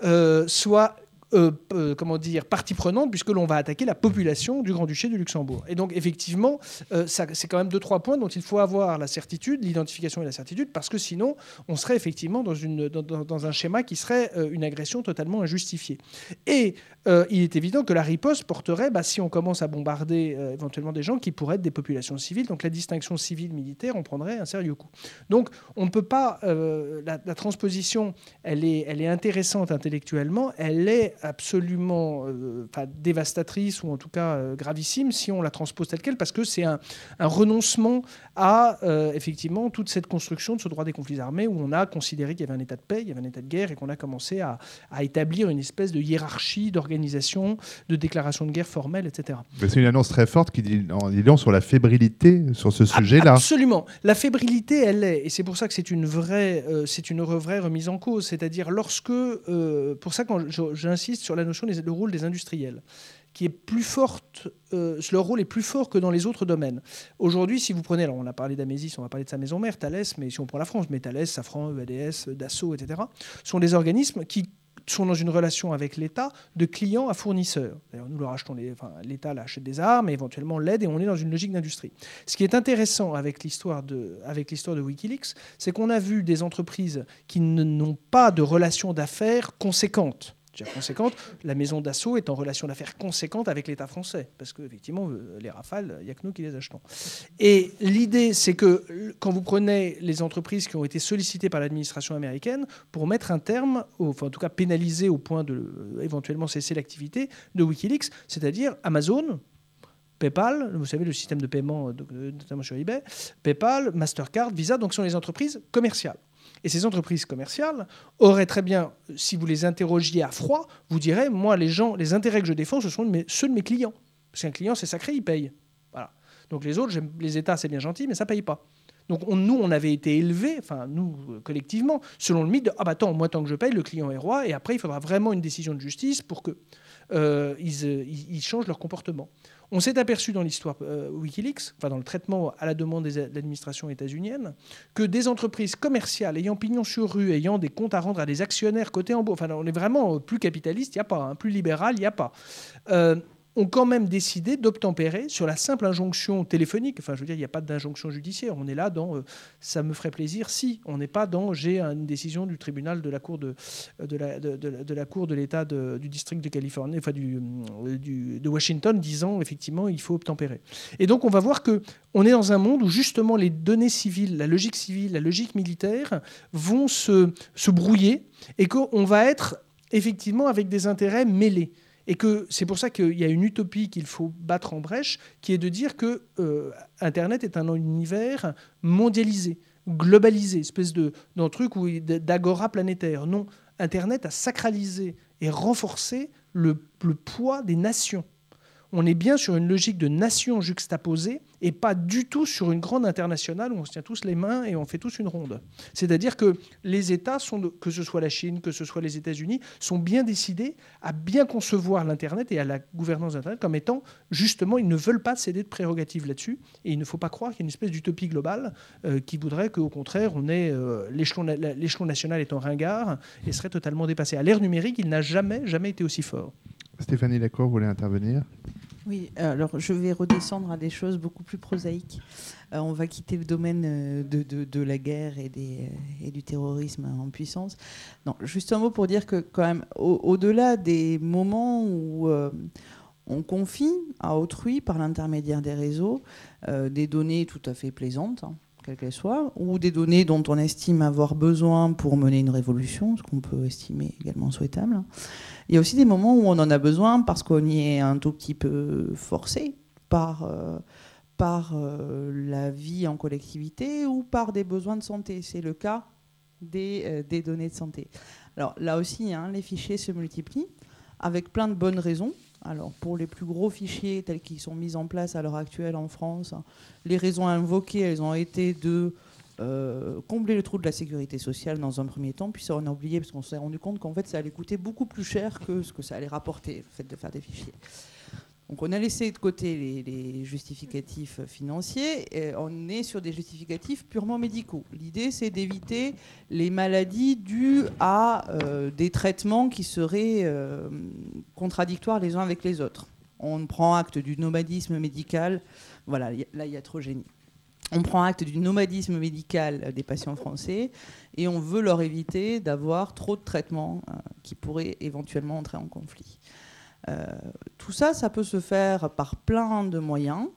euh, soient euh, euh, comment dire, partie prenante, puisque l'on va attaquer la population du Grand-Duché du Luxembourg. Et donc, effectivement, euh, c'est quand même deux, trois points dont il faut avoir la certitude, l'identification et la certitude, parce que sinon, on serait effectivement dans, un schéma qui serait une agression totalement injustifiée. Et il est évident que la riposte porterait, bah, si on commence à bombarder éventuellement des gens qui pourraient être des populations civiles, donc la distinction civile-militaire, on prendrait un sérieux coup. Donc, on ne peut pas. La, la, transposition, elle est, elle est intéressante intellectuellement, elle est absolument euh, dévastatrice ou en tout cas euh, gravissime si on la transpose telle qu'elle, parce que c'est un, renoncement à euh, effectivement toute cette construction de ce droit des conflits armés où on a considéré qu'il y avait un état de paix, il y avait un état de guerre et qu'on a commencé à, établir une espèce de hiérarchie d'organisation, de déclaration de guerre formelle, etc. C'est une annonce très forte qui dit, en sur la fébrilité sur ce sujet-là. Absolument. La fébrilité, elle est, et c'est pour ça que c'est une vraie, c'est une vraie remise en cause. C'est-à-dire lorsque, pour ça quand j'insiste sur la notion du rôle des industriels qui est plus forte, euh, leur rôle est plus fort que dans les autres domaines. Aujourd'hui, si vous prenez, alors on a parlé d'Amésis, on va parler de sa maison mère, Thales, mais si on prend la France, mais Thales, Safran, EADS, Dassault, etc., sont des organismes qui sont dans une relation avec l'État de client à fournisseur. D'ailleurs, nous leur achetons, l'État achète des armes, et éventuellement l'aide, et on est dans une logique d'industrie. Ce qui est intéressant avec l'histoire de, avec l'histoire de Wikileaks, c'est qu'on a vu des entreprises qui n'ont pas de relation d'affaires conséquente conséquente. La maison d'assaut est en relation d'affaires conséquente avec l'État français, parce qu'effectivement, euh, les rafales, il n'y a que nous qui les achetons. Et l'idée, c'est que quand vous prenez les entreprises qui ont été sollicitées par l'administration américaine pour mettre un terme, enfin en tout cas pénaliser au point de euh, éventuellement cesser l'activité de Wikileaks, c'est-à-dire Amazon, PayPal, vous savez, le système de paiement, euh, notamment sur eBay, PayPal, Mastercard, Visa, donc sont les entreprises commerciales. Et ces entreprises commerciales auraient très bien, si vous les interrogiez à froid, vous direz, moi, les gens, les intérêts que je défends, ce sont ceux de mes clients. Parce qu'un client, c'est sacré, il paye. Voilà. Donc les autres, les États, c'est bien gentil, mais ça paye pas. Donc nous, on avait été élevés, enfin nous collectivement, selon le mythe de ah bah attends, moi tant que je paye, le client est roi, et après il faudra vraiment une décision de justice pour que euh, ils, changent leur comportement. On s'est aperçu dans l'histoire euh, Wikileaks, enfin dans le traitement à la demande de l'administration états-unienne, que des entreprises commerciales ayant pignon sur rue, ayant des comptes à rendre à des actionnaires cotés en bourse, enfin on est vraiment plus capitaliste, il n'y a pas, hein, plus libéral, il n'y a pas. Euh, ont quand même décidé d'obtempérer sur la simple injonction téléphonique. Enfin, je veux dire, il n'y a pas d'injonction judiciaire. On est là dans euh, ça me ferait plaisir si. On n'est pas dans j'ai une décision du tribunal de la cour de, euh, la, cour de l'État du district de Californie, enfin euh, du, de Washington, disant effectivement il faut obtempérer. Et donc on va voir que on est dans un monde où justement les données civiles, la logique civile, la logique militaire vont se, se brouiller et qu'on va être effectivement avec des intérêts mêlés. Et que c'est pour ça qu'il y a une utopie qu'il faut battre en brèche, qui est de dire que euh, Internet est un univers mondialisé, globalisé, espèce de d'un truc d'agora planétaire. Non, Internet a sacralisé et renforcé le poids des nations on est bien sur une logique de nation juxtaposée et pas du tout sur une grande internationale où on se tient tous les mains et on fait tous une ronde. C'est-à-dire que les États, sont, que ce soit la Chine, que ce soit les États-Unis, sont bien décidés à bien concevoir l'Internet et à la gouvernance d'Internet comme étant, justement, ils ne veulent pas céder de prérogatives là-dessus. Et il ne faut pas croire qu'il y a une espèce d'utopie globale euh, qui voudrait qu'au contraire, on ait euh, l'échelon national étant ringard et serait totalement dépassé. À l'ère numérique, il n'a jamais, jamais été aussi fort. Stéphanie Lacour voulait intervenir oui, alors je vais redescendre à des choses beaucoup plus prosaïques. Euh, on va quitter le domaine euh, de, la guerre et, des, et, du terrorisme en puissance. Non, juste un mot pour dire que quand même, au-delà des moments où euh, on confie à autrui, par l'intermédiaire des réseaux, des données tout à fait plaisantes, hein, quelles qu'elles soient, ou des données dont on estime avoir besoin pour mener une révolution, ce qu'on peut estimer également souhaitable. Il y a aussi des moments où on en a besoin parce qu'on y est un tout petit peu forcé par, euh, par euh, la vie en collectivité ou par des besoins de santé. C'est le cas des, euh, des, données de santé. Alors là aussi, hein, les fichiers se multiplient avec plein de bonnes raisons. Alors pour les plus gros fichiers tels qu'ils sont mis en place à l'heure actuelle en France, les raisons invoquées, elles ont été de euh, combler le trou de la sécurité sociale dans un premier temps, puis ça on a oublié parce qu'on s'est rendu compte qu'en fait ça allait coûter beaucoup plus cher que ce que ça allait rapporter, le fait de faire des fichiers. Donc on a laissé de côté les, justificatifs financiers et on est sur des justificatifs purement médicaux. L'idée c'est d'éviter les maladies dues à euh, des traitements qui seraient euh, contradictoires les uns avec les autres. On prend acte du nomadisme médical. Voilà, là il y a trop génie on prend acte du nomadisme médical des patients français et on veut leur éviter d'avoir trop de traitements euh, qui pourraient éventuellement entrer en conflit. Euh, tout ça, ça peut se faire par plein de moyens.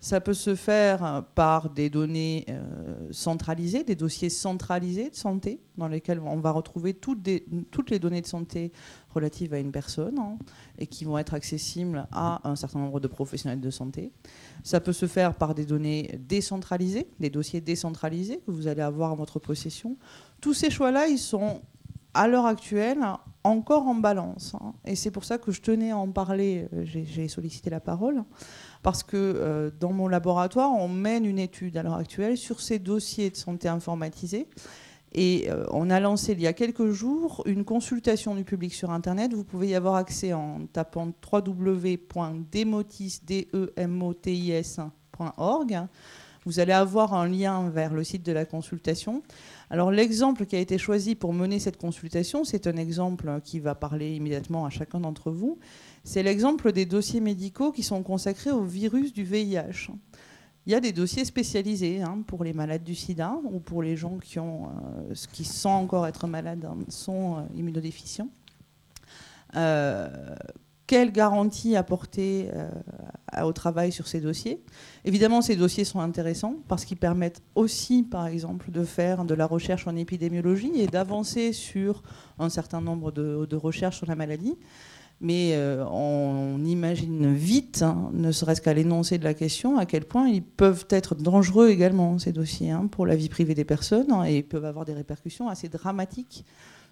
Ça peut se faire par des données euh, centralisées, des dossiers centralisés de santé, dans lesquels on va retrouver toutes, les données de santé relatives à une personne hein, et qui vont être accessibles à un certain nombre de professionnels de santé. Ça peut se faire par des données décentralisées, des dossiers décentralisés que vous allez avoir en votre possession. Tous ces choix-là, ils sont à l'heure actuelle encore en balance. Hein. Et c'est pour ça que je tenais à en parler, euh, j'ai sollicité la parole, parce que euh, dans mon laboratoire, on mène une étude à l'heure actuelle sur ces dossiers de santé informatisés. Et euh, on a lancé il y a quelques jours une consultation du public sur Internet. Vous pouvez y avoir accès en tapant www.demotis.org. Vous allez avoir un lien vers le site de la consultation. Alors l'exemple qui a été choisi pour mener cette consultation, c'est un exemple qui va parler immédiatement à chacun d'entre vous. C'est l'exemple des dossiers médicaux qui sont consacrés au virus du VIH. Il y a des dossiers spécialisés hein, pour les malades du sida ou pour les gens qui, ont, euh, sont encore être malades, hein, sont euh, immunodéficients. Euh, quelle garantie apporter euh, au travail sur ces dossiers Évidemment, ces dossiers sont intéressants parce qu'ils permettent aussi, par exemple, de faire de la recherche en épidémiologie et d'avancer sur un certain nombre de, recherches sur la maladie. Mais euh, on, imagine vite, hein, ne serait-ce qu'à l'énoncé de la question, à quel point ils peuvent être dangereux également, ces dossiers, hein, pour la vie privée des personnes, et peuvent avoir des répercussions assez dramatiques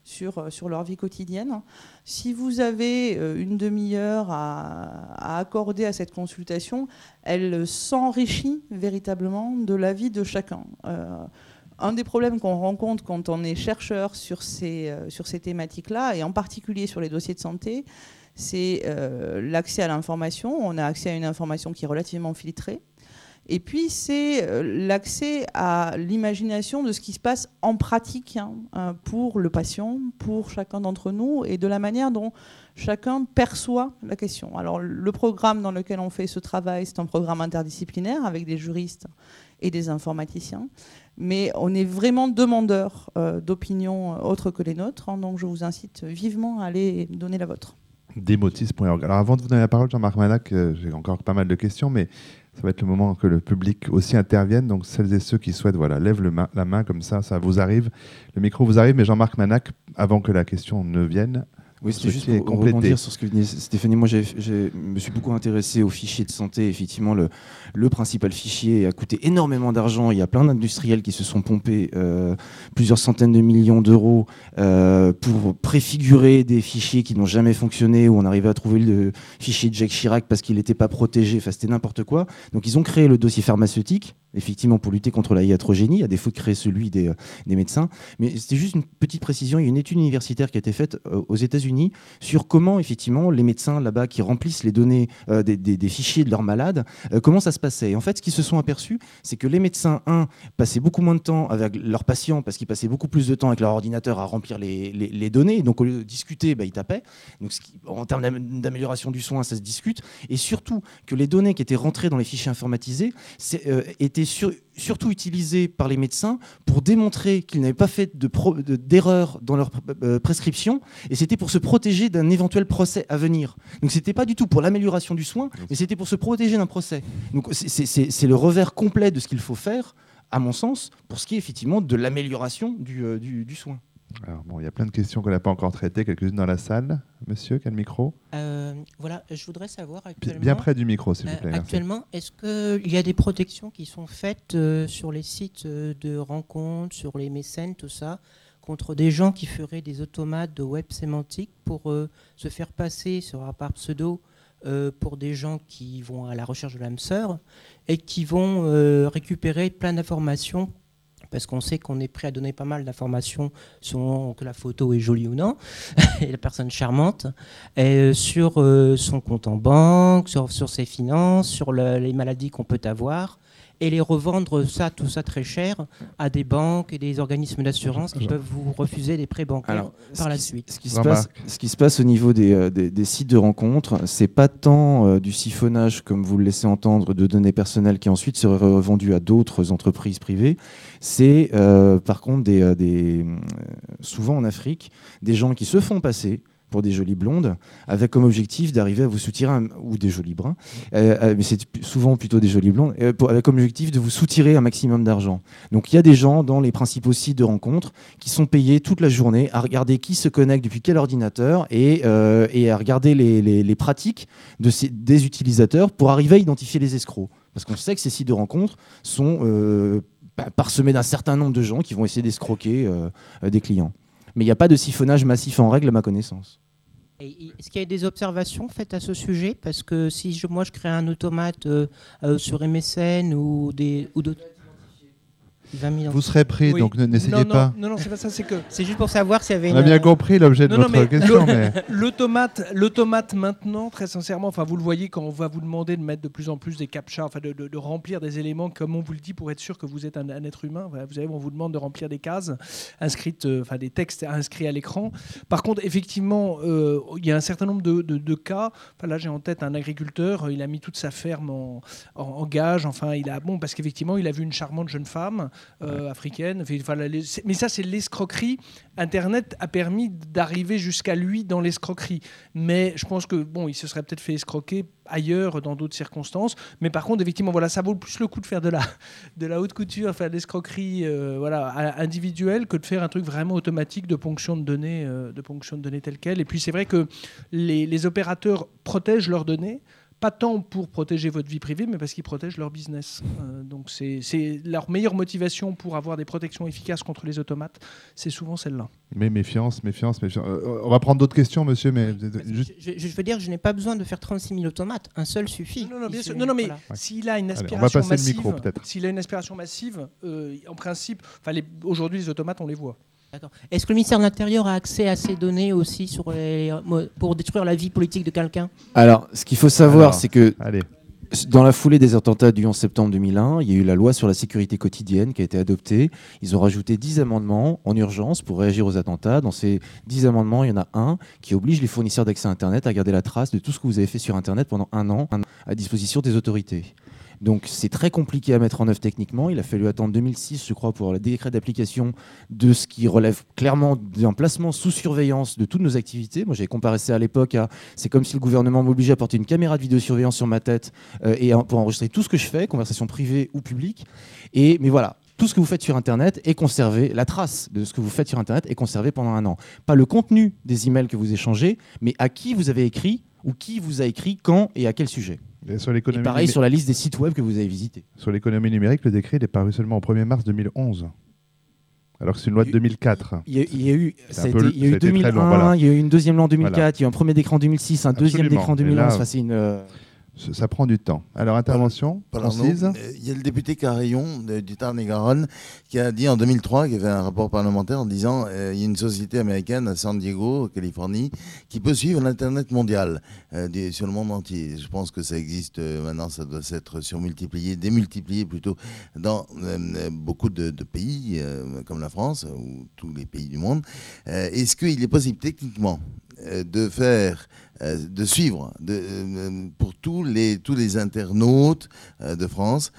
sur, euh, sur leur vie quotidienne. Si vous avez euh, une demi-heure à, accorder à cette consultation, elle s'enrichit véritablement de la vie de chacun. Euh, un des problèmes qu'on rencontre quand on est chercheur sur ces, sur ces thématiques-là, et en particulier sur les dossiers de santé, c'est l'accès à l'information. On a accès à une information qui est relativement filtrée Et puis, c'est euh, l'accès à l'imagination de ce qui se passe en pratique hein, euh, pour le patient, pour chacun d'entre nous, et de la manière dont chacun perçoit la question. Alors, le programme dans lequel on fait ce travail, c'est un programme interdisciplinaire avec des juristes et des informaticiens. Mais on est vraiment demandeur euh, d'opinions autres que les nôtres. Hein, donc, je vous incite vivement à aller donner la vôtre. Demotis.org. Alors, avant de vous donner la parole, Jean-Marc Manac, j'ai encore pas mal de questions, mais ça va être le moment que le public aussi intervienne. Donc celles et ceux qui souhaitent, voilà, lèvent la main comme ça, ça vous arrive. Le micro vous arrive, mais Jean-Marc Manac, avant que la question ne vienne, oui, c'était juste pour rebondir sur ce que venait Stéphanie. Moi, je me suis beaucoup intéressé aux fichiers de santé. Effectivement, le, le principal fichier a coûté énormément d'argent. Il y a plein d'industriels qui se sont pompés euh, plusieurs centaines de millions d'euros euh, pour préfigurer des fichiers qui n'ont jamais fonctionné, où on arrivait à trouver le fichier de Jacques Chirac parce qu'il n'était pas protégé. Enfin, c'était n'importe quoi. Donc, ils ont créé le dossier pharmaceutique effectivement pour lutter contre la iatrogénie, à défaut de créer celui des, euh, des médecins. Mais c'était juste une petite précision, il y a une étude universitaire qui a été faite euh, aux États-Unis sur comment effectivement les médecins là-bas qui remplissent les données euh, des, fichiers de leurs malades, comment ça se passait. Et en fait, ce qu'ils se sont aperçus, c'est que les médecins, un, passaient beaucoup moins de temps avec leurs patients parce qu'ils passaient beaucoup plus de temps avec leur ordinateur à remplir les, les, données. Donc au lieu de discuter, bah, ils tapaient. Donc en termes d'amélioration du soin, ça se discute. Et surtout que les données qui étaient rentrées dans les fichiers informatisés étaient surtout utilisé par les médecins pour démontrer qu'ils n'avaient pas fait d'erreur dans leur euh, prescription, et c'était pour se protéger d'un éventuel procès à venir. Donc c'était pas du tout pour l'amélioration du soin, mais c'était pour se protéger d'un procès. Donc c'est le revers complet de ce qu'il faut faire, à mon sens, pour ce qui est effectivement de l'amélioration du euh, soin. Alors bon, il y a plein de questions qu'on n'a pas encore traitées, quelques-unes dans la salle. Monsieur, quel micro? Euh, Voilà, je voudrais savoir actuellement. Bien près du micro, s'il vous plaît. Euh, actuellement, est-ce qu'il y a des protections qui sont faites euh, sur les sites de rencontres, sur les mécènes, tout ça, contre des gens qui feraient des automates de web sémantique pour se faire passer sur un par pseudo pour des gens qui vont à la recherche de l'âme sœur et qui vont récupérer plein d'informations parce qu'on sait qu'on est prêt à donner pas mal d'informations sur que la photo est jolie ou non, et la personne charmante, euh, sur euh, son compte en banque, sur, ses finances, sur les maladies qu'on peut avoir, et les revendre ça, tout ça très cher à des banques et des organismes d'assurance qui peuvent vous refuser des prêts bancaires par la suite. Ce qui, se passe, ce qui se passe au niveau des, euh, des, sites de rencontres, c'est pas tant euh, du siphonnage comme vous le laissez entendre de données personnelles qui ensuite seraient revendues à d'autres entreprises privées. C'est euh, par contre des, des souvent en Afrique des gens qui se font passer pour des jolies blondes, avec comme objectif d'arriver à vous soutirer, ou des jolis bruns, euh, euh, mais c'est souvent plutôt des jolies blondes, euh, avec comme objectif de vous soutirer un maximum d'argent. Donc il y a des gens dans les principaux sites de rencontres qui sont payés toute la journée à regarder qui se connecte depuis quel ordinateur et, à regarder les, pratiques des utilisateurs pour arriver à identifier les escrocs. Parce qu'on sait que ces sites de rencontres sont parsemés d'un certain nombre de gens qui vont essayer d'escroquer des clients. Mais il n'y a pas de siphonnage massif en règle à ma connaissance. Est-ce qu'il y a des observations faites à ce sujet? Parce que si je, moi je crée un automate euh, euh, sur MSN ou d'autres. Ou vous serez pris, donc n'essayez pas. Non, non, c'est pas ça, c'est que. C'est juste pour savoir s'il y avait. On a bien compris l'objet de votre question. L'automate, l'automate maintenant, très sincèrement, enfin, vous le voyez quand on va vous demander de mettre de plus en plus des captcha, enfin, de, de, remplir des éléments, comme on vous le dit, pour être sûr que vous êtes un, être humain. vous savez, on vous demande de remplir des cases inscrites, euh, enfin, des textes inscrits à l'écran. Par contre, effectivement, euh, il y a un certain nombre de, de cas. Enfin, là, j'ai en tête un agriculteur, il a mis toute sa ferme en, en, en gage. Enfin, il a bon parce qu'effectivement, il a vu une charmante jeune femme euh, mais ça, c'est l'escroquerie. Internet a permis d'arriver jusqu'à lui dans l'escroquerie. Mais je pense que bon, il se serait peut-être fait escroquer ailleurs dans d'autres circonstances. Mais par contre, effectivement, voilà, ça vaut plus le coup de faire de la, de la haute couture, faire de l'escroquerie euh, voilà, individuelle que de faire un truc vraiment automatique de ponction de données, euh, de ponction de données telles quelles. Et puis c'est vrai que les opérateurs protègent leurs données pas tant pour protéger votre vie privée, mais parce qu'ils protègent leur business. Euh, donc c'est leur meilleure motivation pour avoir des protections efficaces contre les automates, c'est souvent celle-là. Mais méfiance, méfiance, méfiance. Euh, on va prendre d'autres questions, monsieur. Mais je, veux dire, je n'ai pas besoin de faire 36 000 automates. Un seul suffit. Non, non, bien sûr. non, non mais s'il a une aspiration massive, s'il a une aspiration massive, en principe, aujourd'hui les automates, on les voit. Est-ce que le ministère de l'Intérieur a accès à ces données aussi sur pour détruire la vie politique de quelqu'un? Alors, ce qu'il faut savoir, c'est que dans la foulée des attentats du 11 septembre 2001, il y a eu la loi sur la sécurité quotidienne qui a été adoptée. Ils ont rajouté 10 amendements en urgence pour réagir aux attentats. Dans ces 10 amendements, il y en a un qui oblige les fournisseurs d'accès Internet à garder la trace de tout ce que vous avez fait sur Internet pendant un an à disposition des autorités. Donc c'est très compliqué à mettre en œuvre techniquement. Il a fallu attendre 2006, je crois, pour le décret d'application de ce qui relève clairement d'un placement sous surveillance de toutes nos activités. Moi, j'avais comparé ça à l'époque à c'est comme si le gouvernement m'obligeait à porter une caméra de vidéosurveillance sur ma tête euh, et pour enregistrer tout ce que je fais, conversation privée ou publique. Et mais voilà, tout ce que vous faites sur Internet est conservé, la trace de ce que vous faites sur Internet est conservée pendant un an. Pas le contenu des emails que vous échangez, mais à qui vous avez écrit ou qui vous a écrit quand et à quel sujet. Et, sur pareil sur la liste des sites web que vous avez visités. Sur l'économie numérique, le décret est paru seulement au 1er mars 2011. Alors que c'est une loi de 2004. Il y a, eu, ça été, il y a eu 2001, il y a eu une deuxième loi en 2004, il y a eu un premier décret en 2006, un deuxième décret en 2011. c'est une, euh, ça prend du temps. Alors, intervention précise Il y a le député Carillon du Tarn-et-Garonne qui a dit en 2003, qui avait un rapport parlementaire en disant euh, il y a une société américaine à San Diego, Californie, qui peut suivre l'Internet mondial euh, sur le monde entier. Je pense que ça existe euh, maintenant, ça doit s'être surmultiplié, démultiplié plutôt dans beaucoup de, de pays comme la France ou tous les pays du monde. Est-ce qu'il est possible techniquement de faire euh, de suivre de, euh, pour tous les, tous les internautes euh, de France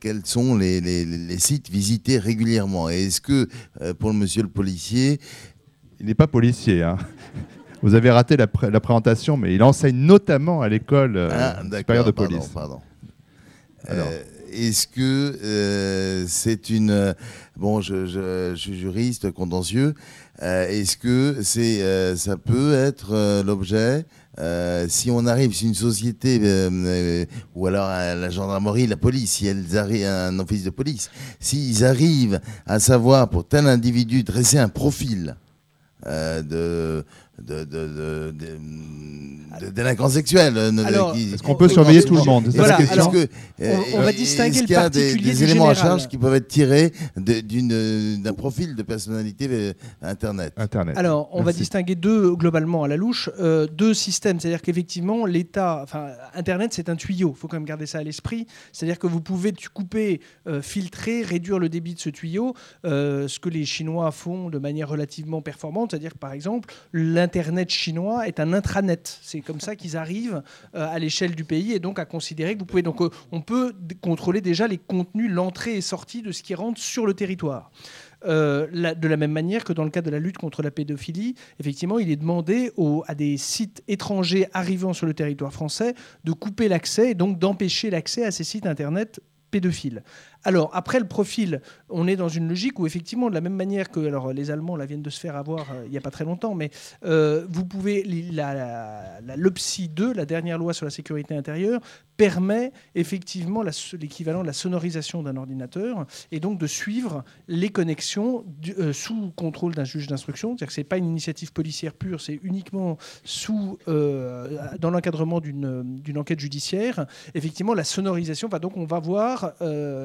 quels sont les, les, sites visités régulièrement. Et est-ce que pour le monsieur le policier... Il n'est pas policier. Hein. Vous avez raté la, la, présentation, mais il enseigne notamment à l'école ah, supérieure de police. Pardon, pardon. est-ce que c'est une... Bon, je, je, suis juriste contentieux. Euh, est-ce que c'est, euh, ça peut être euh, l'objet si on arrive, si une société, ou alors la gendarmerie, la police, si elles arrivent, un office de police, s'ils arrivent à savoir pour tel individu dresser un profil de, de, de, de, délinquants sexuels. est-ce qu'on peut surveiller tout le monde voilà, que, on, va distinguer le qu'il y a des, éléments à charge qui peuvent être tirés d'un profil de personnalité Internet? Internet. Alors, on va distinguer deux, globalement, à la louche, euh, deux systèmes. C'est-à-dire qu'effectivement, l'État, enfin, Internet, c'est un tuyau. Il faut quand même garder ça à l'esprit. C'est-à-dire que vous pouvez couper, euh, filtrer, réduire le débit de ce tuyau, euh, ce que les Chinois font de manière relativement performante. C'est-à-dire, par exemple, la l'Internet chinois est un intranet. C'est comme ça qu'ils arrivent euh, à l'échelle du pays et donc à considérer que vous pouvez. Donc, euh, on peut contrôler déjà les contenus, l'entrée et sortie de ce qui rentre sur le territoire. Euh, de la même manière que dans le cas de la lutte contre la pédophilie, effectivement, il est demandé à des sites étrangers arrivant sur le territoire français de couper l'accès et donc d'empêcher l'accès à ces sites Internet pédophiles. Alors, après le profil, on est dans une logique où, effectivement, de la même manière que alors, les Allemands la viennent de se faire avoir euh, il n'y a pas très longtemps, mais euh, vous pouvez. LOPSI 2, la dernière loi sur la sécurité intérieure, permet effectivement l'équivalent de la sonorisation d'un ordinateur et donc de suivre les connexions euh, sous contrôle d'un juge d'instruction. C'est-à-dire que ce n'est pas une initiative policière pure, c'est uniquement sous, dans l'encadrement d'une enquête judiciaire. Effectivement, la sonorisation, va donc on va voir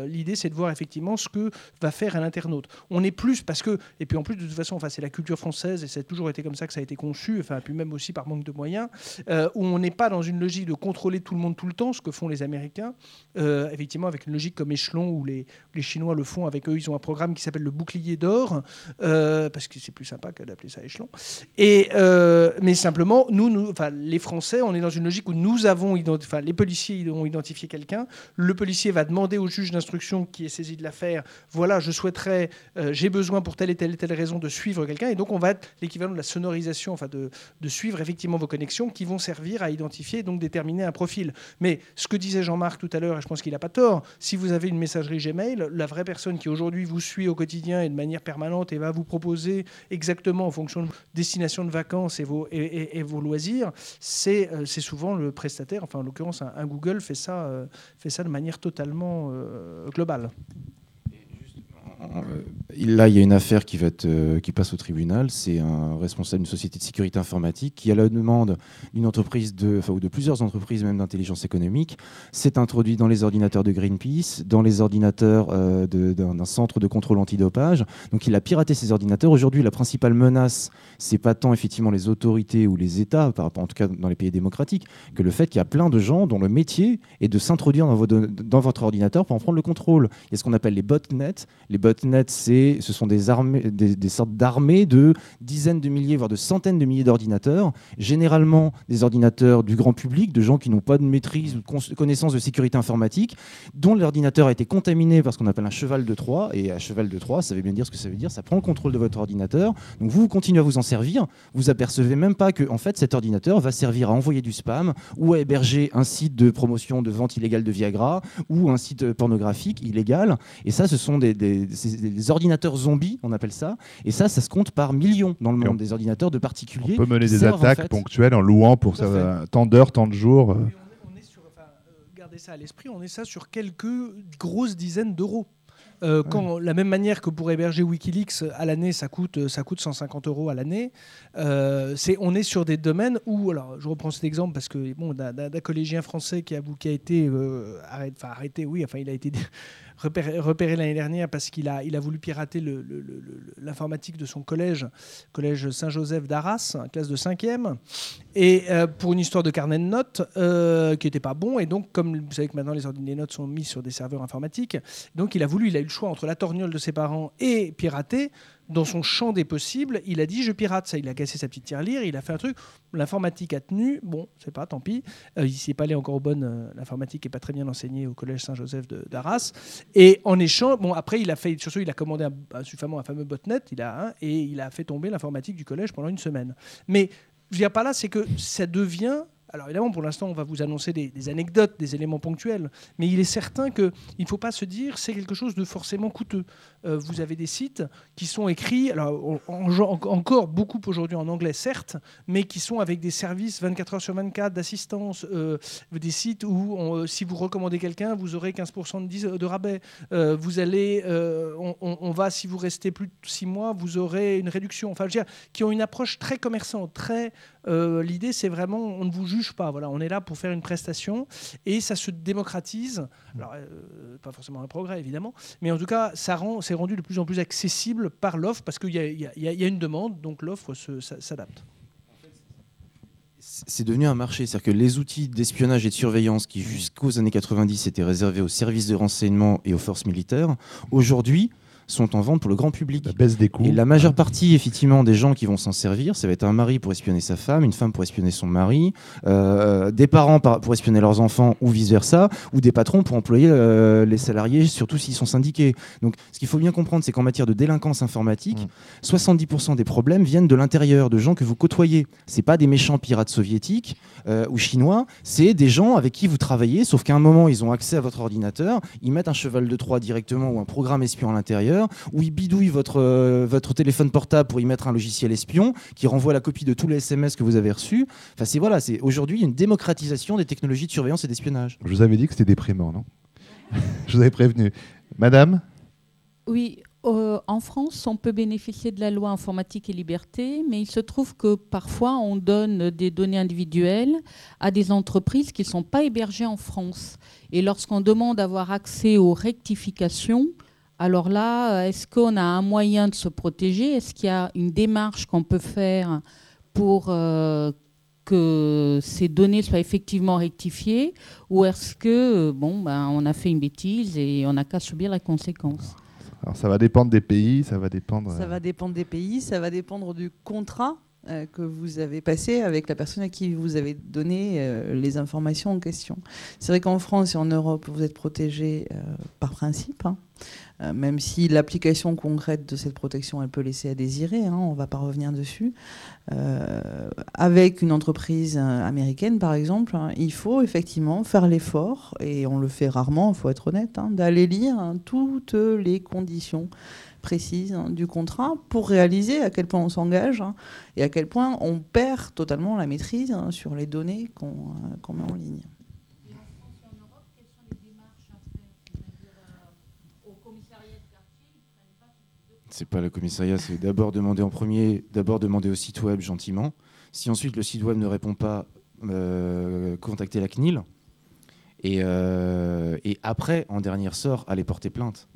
l'idée c'est de voir effectivement ce que va faire un internaute. On est plus parce que, et puis en plus de toute façon, enfin, c'est la culture française et ça a toujours été comme ça que ça a été conçu, enfin, puis même aussi par manque de moyens, euh, où on n'est pas dans une logique de contrôler tout le monde tout le temps, ce que font les Américains, euh, effectivement avec une logique comme échelon où les, les, Chinois le font avec eux, ils ont un programme qui s'appelle le bouclier d'or, euh, parce que c'est plus sympa que d'appeler ça échelon. Et, mais simplement, nous, nous les Français, on est dans une logique où nous avons, les policiers ont identifié quelqu'un, le policier va demander au juge d'instruction qui est saisi de l'affaire, voilà, je souhaiterais, euh, j'ai besoin pour telle et telle et telle raison de suivre quelqu'un. Et donc, on va être l'équivalent de la sonorisation, enfin, de, suivre effectivement vos connexions qui vont servir à identifier donc déterminer un profil. Mais ce que disait Jean-Marc tout à l'heure, et je pense qu'il n'a pas tort, si vous avez une messagerie Gmail, la vraie personne qui aujourd'hui vous suit au quotidien et de manière permanente et va vous proposer exactement en fonction de destination de vacances et vos, et, vos loisirs, euh, c'est souvent le prestataire, enfin en l'occurrence un, Google fait ça, euh, fait ça de manière totalement globale. bello. Là, il y a une affaire être, qui passe au tribunal. C'est un responsable d'une société de sécurité informatique qui, à la demande d'une entreprise de, ou de plusieurs entreprises, même d'intelligence économique, s'est introduit dans les ordinateurs de Greenpeace, dans les ordinateurs d'un centre de contrôle antidopage. Donc, il a piraté ces ordinateurs. Aujourd'hui, la principale menace, c'est pas tant effectivement les autorités ou les États, en tout cas dans les pays démocratiques, que le fait qu'il y a plein de gens dont le métier est de s'introduire dans, dans, votre ordinateur pour en prendre le contrôle. Il y a ce qu'on appelle les botnets. Les botnets, ce sont des, armées, des, sortes d'armées de dizaines de milliers, voire de centaines de milliers d'ordinateurs, généralement des ordinateurs du grand public, de gens qui n'ont pas de maîtrise ou de connaissance de sécurité informatique, dont l'ordinateur a été contaminé par ce qu'on appelle un cheval de Troie. Et un cheval de Troie, ça veut bien dire ce que ça veut dire, ça prend le contrôle de votre ordinateur. Donc vous, vous continuez à vous en servir, vous apercevez même pas que en fait cet ordinateur va servir à envoyer du spam ou à héberger un site de promotion de vente illégale de Viagra ou un site pornographique illégal. Et ça, ce sont des, ordinateurs zombies, on appelle ça. Et ça, ça se compte par millions dans le monde, des ordinateurs de particuliers. On peut mener des attaques ponctuelles en louant pour ça, tant d'heures, tant de jours. on est sur, gardez ça à l'esprit, on est ça sur quelques grosses dizaines d'euros. Euh, quand, La même manière que pour héberger Wikileaks à l'année, ça coûte, ça coûte 150 euros à l'année. Euh, on est sur des domaines où, alors je reprends cet exemple parce que bon, d'un collégien français qui a, qui a été euh, arrêté, oui, enfin il a été repéré, l'année dernière parce qu'il a, il a voulu pirater l'informatique de son collège, collège Saint-Joseph d'Arras, classe de 5e, et euh, pour une histoire de carnet de notes euh, qui n'était pas bon. Et donc, comme vous savez que maintenant les, les notes sont mises sur des serveurs informatiques, donc il a voulu, il a eu le choix entre la torgnole de ses parents et pirater dans son champ des possibles, il a dit je pirate ça. Il a cassé sa petite tirelire, il a fait un truc. L'informatique a tenu. Bon, c'est pas, tant pis. Euh, il s'est pas allé encore aux bonnes. Euh, l'informatique est pas très bien enseignée au collège Saint-Joseph d'Arras. Et en échange, bon après il a fait surtout il a commandé un, un, fameux botnet, il a un, et il a fait tomber l'informatique du collège pendant une semaine. Mais je viens pas là, c'est que ça devient alors évidemment, pour l'instant, on va vous annoncer des, anecdotes, des éléments ponctuels, mais il est certain qu'il ne faut pas se dire c'est quelque chose de forcément coûteux. Euh, vous avez des sites qui sont écrits, alors encore beaucoup aujourd'hui en anglais, certes, mais qui sont avec des services 24 heures sur 24 d'assistance, euh, des sites où euh, si vous recommandez quelqu'un, vous aurez 15% de, rabais. vous allez, on, va, si vous restez plus de 6 mois, vous aurez une réduction. Enfin, je veux dire, qui ont une approche très commerçante, très. L'idée, c'est vraiment, on ne vous juge pas. Voilà, on est là pour faire une prestation et ça se démocratise. Alors, pas forcément un progrès évidemment, mais en tout cas, ça rend, c'est rendu de plus en plus accessible par l'offre parce qu'il y, y, a une demande, donc l'offre s'adapte c'est devenu un marché. C'est-à-dire que les outils d'espionnage et de surveillance qui, jusqu'aux années 90, étaient réservés aux services de renseignement et aux forces militaires, aujourd'hui, sont en vente pour le grand public. La baisse des coûts. Et la majeure partie, effectivement, des gens qui vont s'en servir, ça va être un mari pour espionner sa femme, une femme pour espionner son mari, euh, des parents pour espionner leurs enfants ou vice-versa, ou des patrons pour employer euh, les salariés, surtout s'ils sont syndiqués. Donc, ce qu'il faut bien comprendre, c'est qu'en matière de délinquance informatique, 70% mm. des problèmes viennent de l'intérieur, de gens que vous côtoyez. C'est pas des méchants pirates soviétiques ou chinois, c'est des gens avec qui vous travaillez, sauf qu'à un moment, ils ont accès à votre ordinateur, ils mettent un cheval de Troie directement ou un programme espion à l'intérieur où il bidouille votre, euh, votre téléphone portable pour y mettre un logiciel espion qui renvoie la copie de tous les SMS que vous avez reçus. Enfin, c'est voilà, c'est aujourd'hui une démocratisation des technologies de surveillance et d'espionnage. Je vous avais dit que c'était déprimant, non? Je vous avais prévenu. Madame? Oui, euh, en France, on peut bénéficier de la loi informatique et liberté, mais il se trouve que parfois on donne des données individuelles à des entreprises qui ne sont pas hébergées en France. Et lorsqu'on demande d'avoir accès aux rectifications, alors là, est-ce qu'on a un moyen de se protéger? Est-ce qu'il y a une démarche qu'on peut faire pour euh, que ces données soient effectivement rectifiées? Ou est-ce que, bon, ben, on a fait une bêtise et on n'a qu'à subir la conséquence? Alors ça va dépendre des pays, ça va dépendre. Ça va dépendre des pays, ça va dépendre du contrat euh, que vous avez passé avec la personne à qui vous avez donné euh, les informations en question. C'est vrai qu'en France et en Europe, vous êtes protégé euh, par principe, hein. même si l'application concrète de cette protection, elle peut laisser à désirer, hein, on ne va pas revenir dessus. avec une entreprise américaine, par exemple, hein, il faut effectivement faire l'effort, et on le fait rarement, il faut être honnête, d'aller lire toutes les conditions précise hein, du contrat pour réaliser à quel point on s'engage hein, et à quel point on perd totalement la maîtrise hein, sur les données qu'on euh, met en ligne. C'est pas le commissariat, c'est d'abord demander en premier, d'abord demander au site web gentiment. Si ensuite le site web ne répond pas, euh, contacter la CNIL. Et, euh, et, après, en dernier sort, aller porter plainte.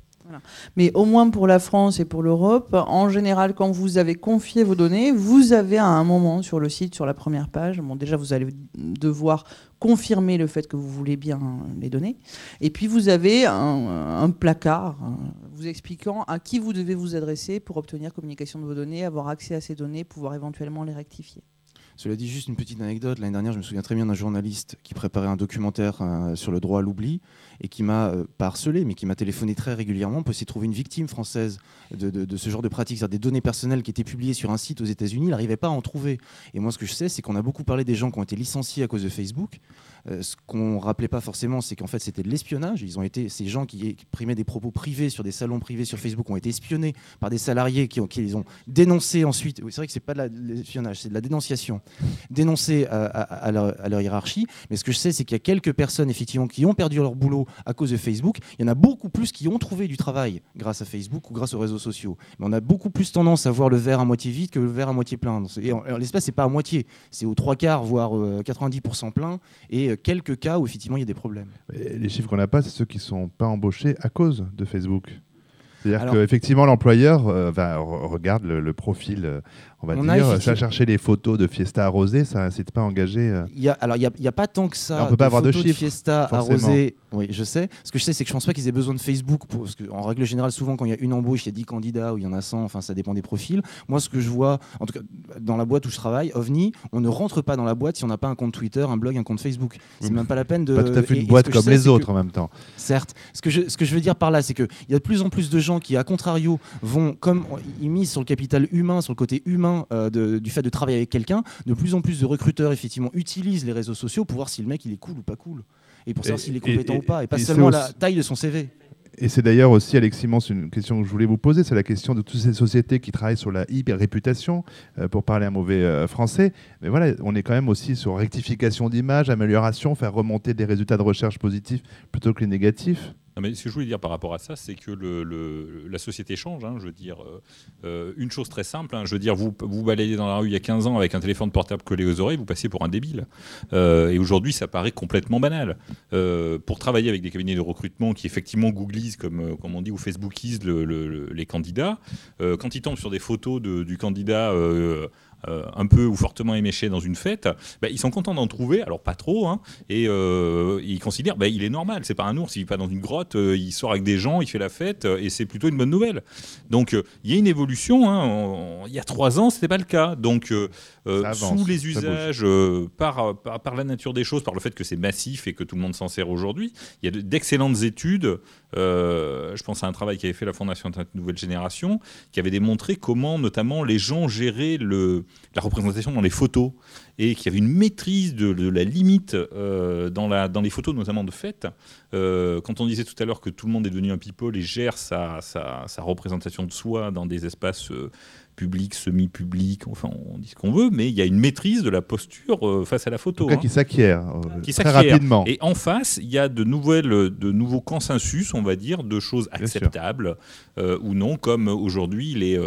Mais au moins pour la France et pour l'Europe, en général, quand vous avez confié vos données, vous avez à un moment sur le site, sur la première page, bon, déjà vous allez devoir confirmer le fait que vous voulez bien les donner. Et puis vous avez un, placard vous expliquant à qui vous devez vous adresser pour obtenir communication de vos données, avoir accès à ces données, pouvoir éventuellement les rectifier. Cela dit, juste une petite anecdote. L'année dernière, je me souviens très bien d'un journaliste qui préparait un documentaire euh, sur le droit à l'oubli et qui m'a euh, pas harcelé, mais qui m'a téléphoné très régulièrement pour essayer de trouver une victime française de, ce genre de pratique, c'est-à-dire des données personnelles qui étaient publiées sur un site aux États-Unis. Il n'arrivait pas à en trouver. Et moi, ce que je sais, c'est qu'on a beaucoup parlé des gens qui ont été licenciés à cause de Facebook. Euh, ce qu'on rappelait pas forcément, c'est qu'en fait, c'était de l'espionnage. Ils ont été ces gens qui exprimaient des propos privés sur des salons privés sur Facebook ont été espionnés par des salariés qui, les ont dénoncés ensuite. c'est vrai que c'est pas de l'espionnage, c'est de la dénonciation, dénoncés à, leur, hiérarchie. Mais ce que je sais, c'est qu'il y a quelques personnes effectivement qui ont perdu leur boulot à cause de Facebook. Il y en a beaucoup plus qui ont trouvé du travail grâce à Facebook ou grâce aux réseaux sociaux. Mais on a beaucoup plus tendance à voir le verre à moitié vide que le verre à moitié plein. Et l'espace, c'est pas à moitié, c'est aux trois quarts, voire 90% euh, plein. Et euh, quelques cas où effectivement il y a des problèmes. les chiffres qu'on n'a pas, c'est ceux qui ne sont pas embauchés à cause de Facebook. C'est-à-dire qu'effectivement, l'employeur euh, regarde le, profil, euh, on va dire, ça chercher les photos de Fiesta arrosée, ça n'incite pas à engager. Euh. Il y a, alors, il n'y a, pas tant que ça. on peut pas avoir de chiffres. Fiesta arrosée, oui, je sais. Ce que je sais, c'est que je pense pas qu'ils aient besoin de Facebook. Pour, parce qu'en règle générale, souvent, quand il y a une embauche, il y a 10 candidats ou il y en a 100, enfin, ça dépend des profils. Moi, ce que je vois, en tout cas, dans la boîte où je travaille, OVNI, on ne rentre pas dans la boîte si on n'a pas un compte Twitter, un blog, un compte Facebook. C'est même pas la peine de. Pas tout à fait une boîte comme les autres en même temps. Certes. Ce que, je, ce que je veux dire par là, c'est qu'il y a de plus en plus de gens qui, à contrario, vont, comme ils misent sur le capital humain, sur le côté humain euh, du fait de travailler avec quelqu'un, de plus en plus de recruteurs effectivement utilisent les réseaux sociaux pour voir si le mec il est cool ou pas cool. Et pour savoir s'il est compétent ou pas, et pas seulement la taille de son CV. Et c'est d'ailleurs aussi, Alexis Simons, une question que je voulais vous poser, c'est la question de toutes ces sociétés qui travaillent sur la hyper-réputation, euh, pour parler un mauvais euh, français. Mais voilà, on est quand même aussi sur rectification d'image, amélioration, faire remonter des résultats de recherche positifs plutôt que les négatifs mais ce que je voulais dire par rapport à ça, c'est que la société change. Hein, je veux dire, euh, euh, une chose très simple, hein, je veux dire, vous, vous balayez dans la rue il y a 15 ans avec un téléphone portable collé aux oreilles, vous passez pour un débile. Euh, et aujourd'hui, ça paraît complètement banal. pour travailler avec des cabinets de recrutement qui effectivement googlisent, comme, comme on dit, ou facebookisent les candidats, quand ils tombent sur des photos du candidat euh, un peu ou fortement éméché dans une fête, bah, ils sont contents d'en trouver, alors pas trop, hein, et euh, ils considèrent bah, il est normal, c'est pas un ours, il vit pas dans une grotte, euh, il sort avec des gens, il fait la fête, et c'est plutôt une bonne nouvelle. Donc il y a une évolution, hein, il y a trois ans, c'était pas le cas. Donc sous les usages, par, par, la nature des choses, par le fait que c'est massif et que tout le monde s'en sert aujourd'hui, il y a d'excellentes études. Je pense à un travail qu'avait fait la Fondation Internet Nouvelle Génération, qui avait démontré comment, notamment, les gens géraient la représentation dans les photos et qu'il y avait une maîtrise de, la limite euh, dans, les photos, notamment de fête. Euh, quand on disait tout à l'heure que tout le monde est devenu un people et gère sa, représentation de soi dans des espaces euh, public, semi-public, enfin on dit ce qu'on veut, mais il y a une maîtrise de la posture euh, face à la photo. En hein. qui s'acquiert euh, très rapidement. Et en face, il y a de, nouvelles, de nouveaux consensus, on va dire, de choses acceptables euh, ou non, comme aujourd'hui, il est,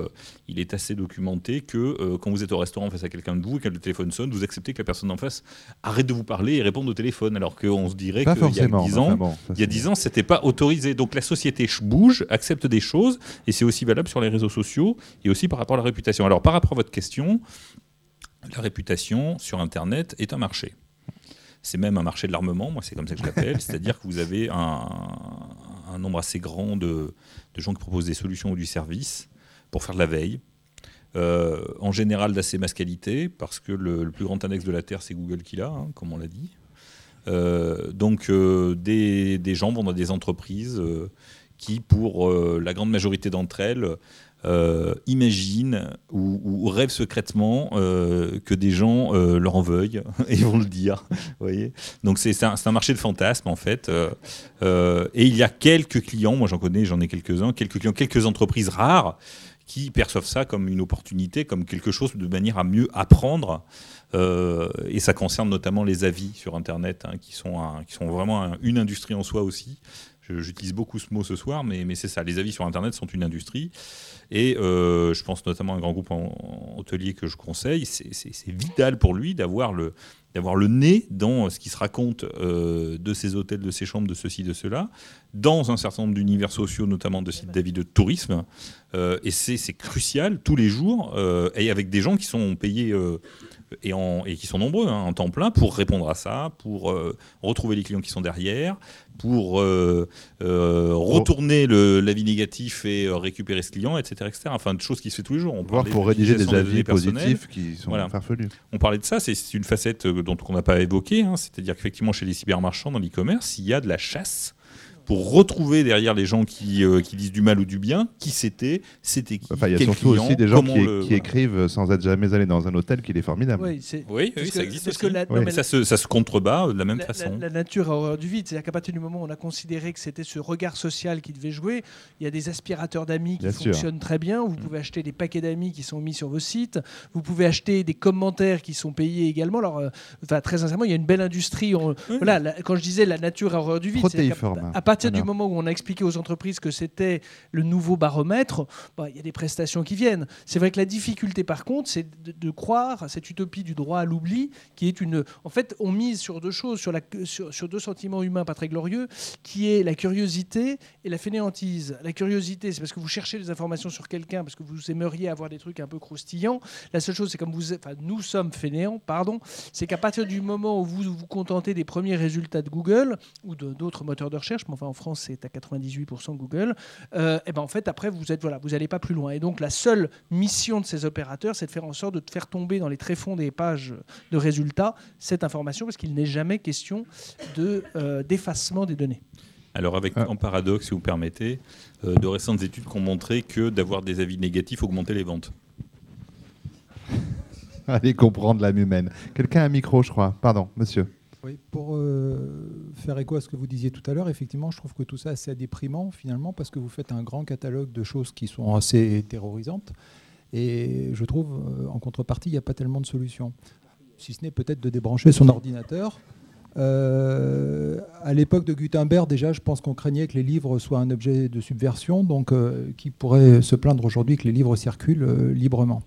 il est assez documenté que quand vous êtes au restaurant face à quelqu'un de vous et que le téléphone sonne, vous acceptez que la personne en face arrête de vous parler et réponde au téléphone, alors qu'on se dirait qu'il y a 10 ans, il y a 10 ans, c'était pas autorisé. Donc la société bouge, accepte des choses, et c'est aussi valable sur les réseaux sociaux et aussi par rapport à la réputation. Alors, par rapport à votre question, la réputation sur Internet est un marché. C'est même un marché de l'armement, moi c'est comme ça que je l'appelle, c'est-à-dire que vous avez un, nombre assez grand de, gens qui proposent des solutions ou du service pour faire de la veille. Euh, en général d'assez basse qualité, parce que le, plus grand index de la Terre, c'est Google qui l'a, hein, comme on l'a dit. Euh, donc euh, des, gens vont dans des entreprises qui, pour la grande majorité d'entre elles, imaginent ou, rêvent secrètement que des gens leur en veuillent et vont le dire. voyez Donc c'est un, un, marché de fantasmes en fait. et il y a quelques clients, moi j'en connais, j'en ai quelques-uns, quelques clients, quelques entreprises rares qui perçoivent ça comme une opportunité, comme quelque chose de manière à mieux apprendre. et ça concerne notamment les avis sur Internet, hein, qui, sont qui sont vraiment une industrie en soi aussi. J'utilise beaucoup ce mot ce soir, mais, c'est ça. Les avis sur Internet sont une industrie. Et euh, je pense notamment à un grand groupe en, hôtelier que je conseille. C'est vital pour lui d'avoir le, d'avoir le nez dans ce qui se raconte euh, de ces hôtels, de ces chambres, de ceci, de cela, dans un certain nombre d'univers sociaux, notamment de sites d'avis de tourisme. Euh, et c'est crucial tous les jours, et avec des gens qui sont payés et, en, et, qui sont nombreux hein, en temps plein pour répondre à ça, pour retrouver les clients qui sont derrière, pour euh, euh, retourner l'avis négatif et euh, récupérer ce client, etc., etc. Enfin, de choses qui se fait tous les jours. On Voir pour rédiger des avis positifs qui sont farfelus. On parlait de ça, c'est une facette dont on n'a pas évoqué, hein, c'est-à-dire qu'effectivement chez les cybermarchands dans l'e-commerce, il y a de la chasse pour retrouver derrière les gens qui, euh, qui disent du mal ou du bien, qui c'était, c'était qui. Enfin, il y a surtout aussi des gens qui, écrivent sans être jamais allés dans un hôtel qu'il est formidable. Oui, oui, ça existe. Parce que ça, se, ça, se, contrebat de la même façon. La, nature a horreur du vide. C'est-à-dire qu'à partir du moment où on a considéré que c'était ce regard social qui devait jouer, il y a des aspirateurs d'amis qui fonctionnent très bien. Vous pouvez acheter des paquets d'amis qui sont mis sur vos sites. Vous pouvez acheter des commentaires qui sont payés également. Alors, euh, enfin, très sincèrement, il y a une belle industrie. Voilà, quand je disais la nature a horreur du vide, c'est à, partir du moment où on a expliqué aux entreprises que c'était le nouveau baromètre, bah, il y a des prestations qui viennent. C'est vrai que la difficulté, par contre, c'est de, croire à cette utopie du droit à l'oubli, qui est une. En fait, on mise sur deux choses, sur, la, sur, deux sentiments humains pas très glorieux, qui est la curiosité et la fainéantise. La curiosité, c'est parce que vous cherchez des informations sur quelqu'un, parce que vous aimeriez avoir des trucs un peu croustillants. La seule chose, c'est comme vous, enfin, nous sommes fainéants, pardon, c'est qu'à partir du moment où vous vous contentez des premiers résultats de Google ou d'autres moteurs de recherche, mais enfin en France c'est à 98% Google, euh, et ben en fait après vous êtes voilà, vous n'allez pas plus loin. Et donc la seule mission de ces opérateurs, c'est de faire en sorte de faire tomber dans les tréfonds des pages de résultats cette information, parce qu'il n'est jamais question de euh, d'effacement des données. Alors avec ah. en paradoxe, si vous permettez, euh, de récentes études qui ont montré que d'avoir des avis négatifs augmentait les ventes. Allez comprendre l'âme humaine. Quelqu'un a un micro, je crois. Pardon, monsieur. Oui, pour euh, faire écho à ce que vous disiez tout à l'heure, effectivement, je trouve que tout ça est assez déprimant finalement parce que vous faites un grand catalogue de choses qui sont assez terrorisantes et je trouve euh, en contrepartie, il n'y a pas tellement de solutions. Si ce n'est peut-être de débrancher son ordinateur. Euh, à l'époque de Gutenberg, déjà, je pense qu'on craignait que les livres soient un objet de subversion, donc qui pourrait se plaindre aujourd'hui que les livres circulent librement.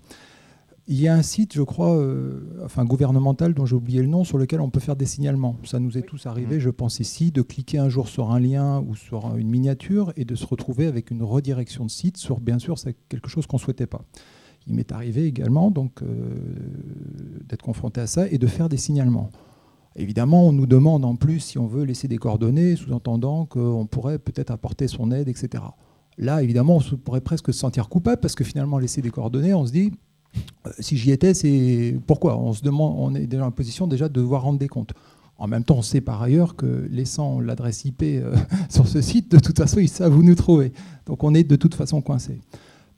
Il y a un site, je crois, euh, enfin gouvernemental dont j'ai oublié le nom, sur lequel on peut faire des signalements. Ça nous est tous arrivé, mmh. je pense ici, de cliquer un jour sur un lien ou sur une miniature et de se retrouver avec une redirection de site sur, bien sûr, c'est quelque chose qu'on ne souhaitait pas. Il m'est arrivé également donc euh, d'être confronté à ça et de faire des signalements. Évidemment, on nous demande en plus si on veut laisser des coordonnées, sous-entendant qu'on pourrait peut-être apporter son aide, etc. Là, évidemment, on pourrait presque se sentir coupable parce que finalement, laisser des coordonnées, on se dit, si j'y étais, c'est pourquoi on se demande, est déjà en position déjà de devoir rendre des comptes. En même temps, on sait par ailleurs que laissant l'adresse IP euh, sur ce site, de toute façon, ils savent où nous trouver. Donc on est de toute façon coincé.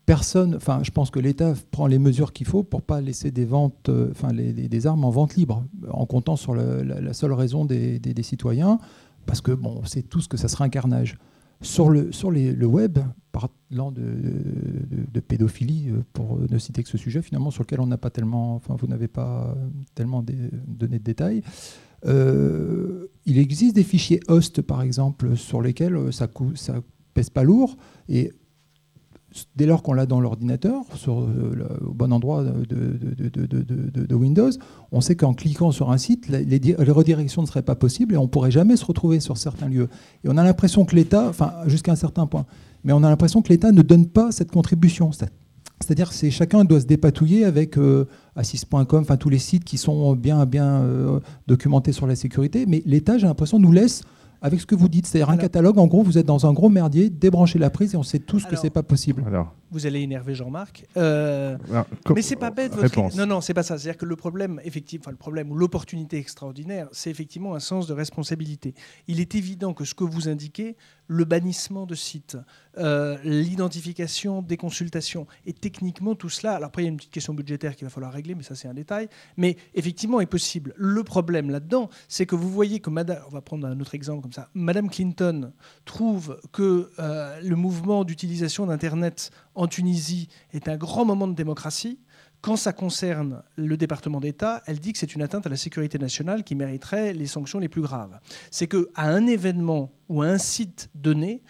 Personne, enfin, je pense que l'État prend les mesures qu'il faut pour pas laisser des ventes, euh, enfin, des armes en vente libre, en comptant sur la, seule raison des, des, citoyens, parce que bon, on sait tous que ça sera un carnage. Sur le, sur le web, parlant de, de, pédophilie, euh, pour ne citer que ce sujet, finalement, sur lequel on n'a pas tellement, enfin, vous n'avez pas tellement donné de détails. Euh, il existe des fichiers host, par exemple, sur lesquels euh, ça, ça pèse pas lourd, dès lors qu'on l'a dans l'ordinateur, au bon endroit de, Windows, on sait qu'en cliquant sur un site, les, redirections ne seraient pas possibles et on ne pourrait jamais se retrouver sur certains lieux. Et on a l'impression que l'État, enfin jusqu'à un certain point, mais on a l'impression que l'État ne donne pas cette contribution. C'est-à-dire que chacun doit se dépatouiller avec euh, Assis.com, enfin tous les sites qui sont bien, bien euh, documentés sur la sécurité, mais l'État, j'ai l'impression, nous laisse avec ce que vous dites. C'est-à-dire un catalogue, en gros, vous êtes dans un gros merdier, débranchez la prise et on sait tous que c'est pas possible. Vous allez énerver Jean-Marc. Euh, mais c'est pas bête. Votre... Non, non, c'est pas ça. C'est-à-dire que le problème, effectivement, enfin, le problème ou l'opportunité extraordinaire, c'est effectivement un sens de responsabilité. Il est évident que ce que vous indiquez, le bannissement de sites, euh, l'identification des consultations, et techniquement tout cela, alors après il y a une petite question budgétaire qu'il va falloir régler, mais ça c'est un détail, mais effectivement est possible. Le problème là-dedans, c'est que vous voyez que Madame, on va prendre un autre exemple comme ça, Madame Clinton trouve que euh, le mouvement d'utilisation d'Internet en Tunisie est un grand moment de démocratie. Quand ça concerne le département d'État, elle dit que c'est une atteinte à la sécurité nationale qui mériterait les sanctions les plus graves. C'est qu'à un événement ou à un site donné,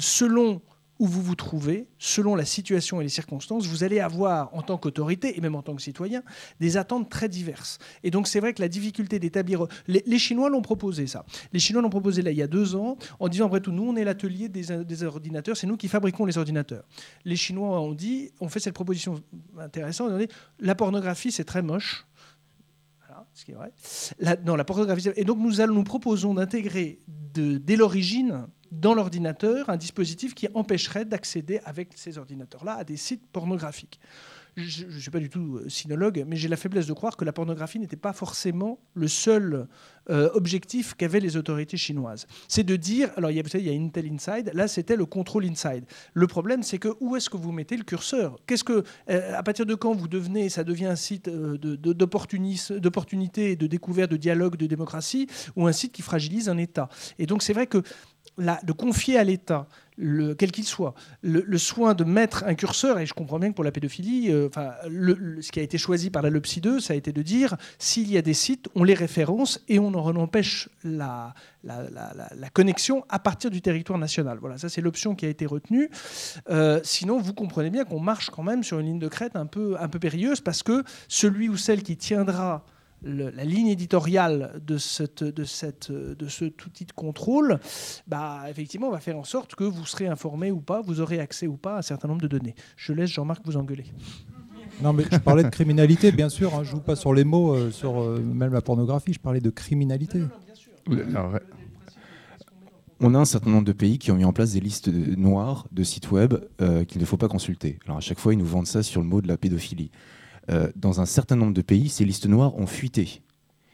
selon où vous vous trouvez, selon la situation et les circonstances, vous allez avoir, en tant qu'autorité et même en tant que citoyen, des attentes très diverses. Et donc c'est vrai que la difficulté d'établir... Les, Chinois l'ont proposé, ça. Les Chinois l'ont proposé là il y a deux ans, en disant, après tout, nous, on est l'atelier des, ordinateurs, c'est nous qui fabriquons les ordinateurs. Les Chinois ont dit, ont fait cette proposition intéressante, ont dit, la pornographie, c'est très moche. Ce. La. Et donc nous, allons, nous proposons d'intégrer dès l'origine dans l'ordinateur un dispositif qui empêcherait d'accéder avec ces ordinateurs-là à des sites pornographiques. Je ne suis pas du tout euh, sinologue, mais j'ai la faiblesse de croire que la pornographie n'était pas forcément le seul euh, objectif qu'avaient les autorités chinoises. C'est de dire, alors il y, a, il y a Intel Inside, là c'était le contrôle inside. Le problème c'est que où est-ce que vous mettez le curseur? Qu'est-ce que, euh, à partir de quand vous devenez, ça devient un site d'opportunité et de découverte, de dialogue, de démocratie, ou un site qui fragilise un État? Et donc c'est vrai que de confier à l'État, quel qu'il soit, le, soin de mettre un curseur, et je comprends bien que pour la pédophilie, euh, ce qui a été choisi par la LOPSI 2, ça a été de dire s'il y a des sites, on les référence et on en empêche la, connexion à partir du territoire national. Voilà, ça c'est l'option qui a été retenue. Euh, sinon, vous comprenez bien qu'on marche quand même sur une ligne de crête un peu, un peu périlleuse parce que celui ou celle qui tiendra la ligne éditoriale de, cette, de, cette, de ce outil de contrôle, bah, effectivement, va faire en sorte que vous serez informé ou pas, vous aurez accès ou pas à un certain nombre de données. Je laisse Jean-Marc vous engueuler. Non, mais je parlais de criminalité, bien sûr. Hein, je ne joue pas sur les mots, euh, sur euh, même la pornographie. Je parlais de criminalité. on a un certain nombre de pays qui ont mis en place des listes noires de sites web euh, qu'il ne faut pas consulter. Alors à chaque fois, ils nous vendent ça sur le mot de la pédophilie. Euh, dans un certain nombre de pays, ces listes noires ont fuité.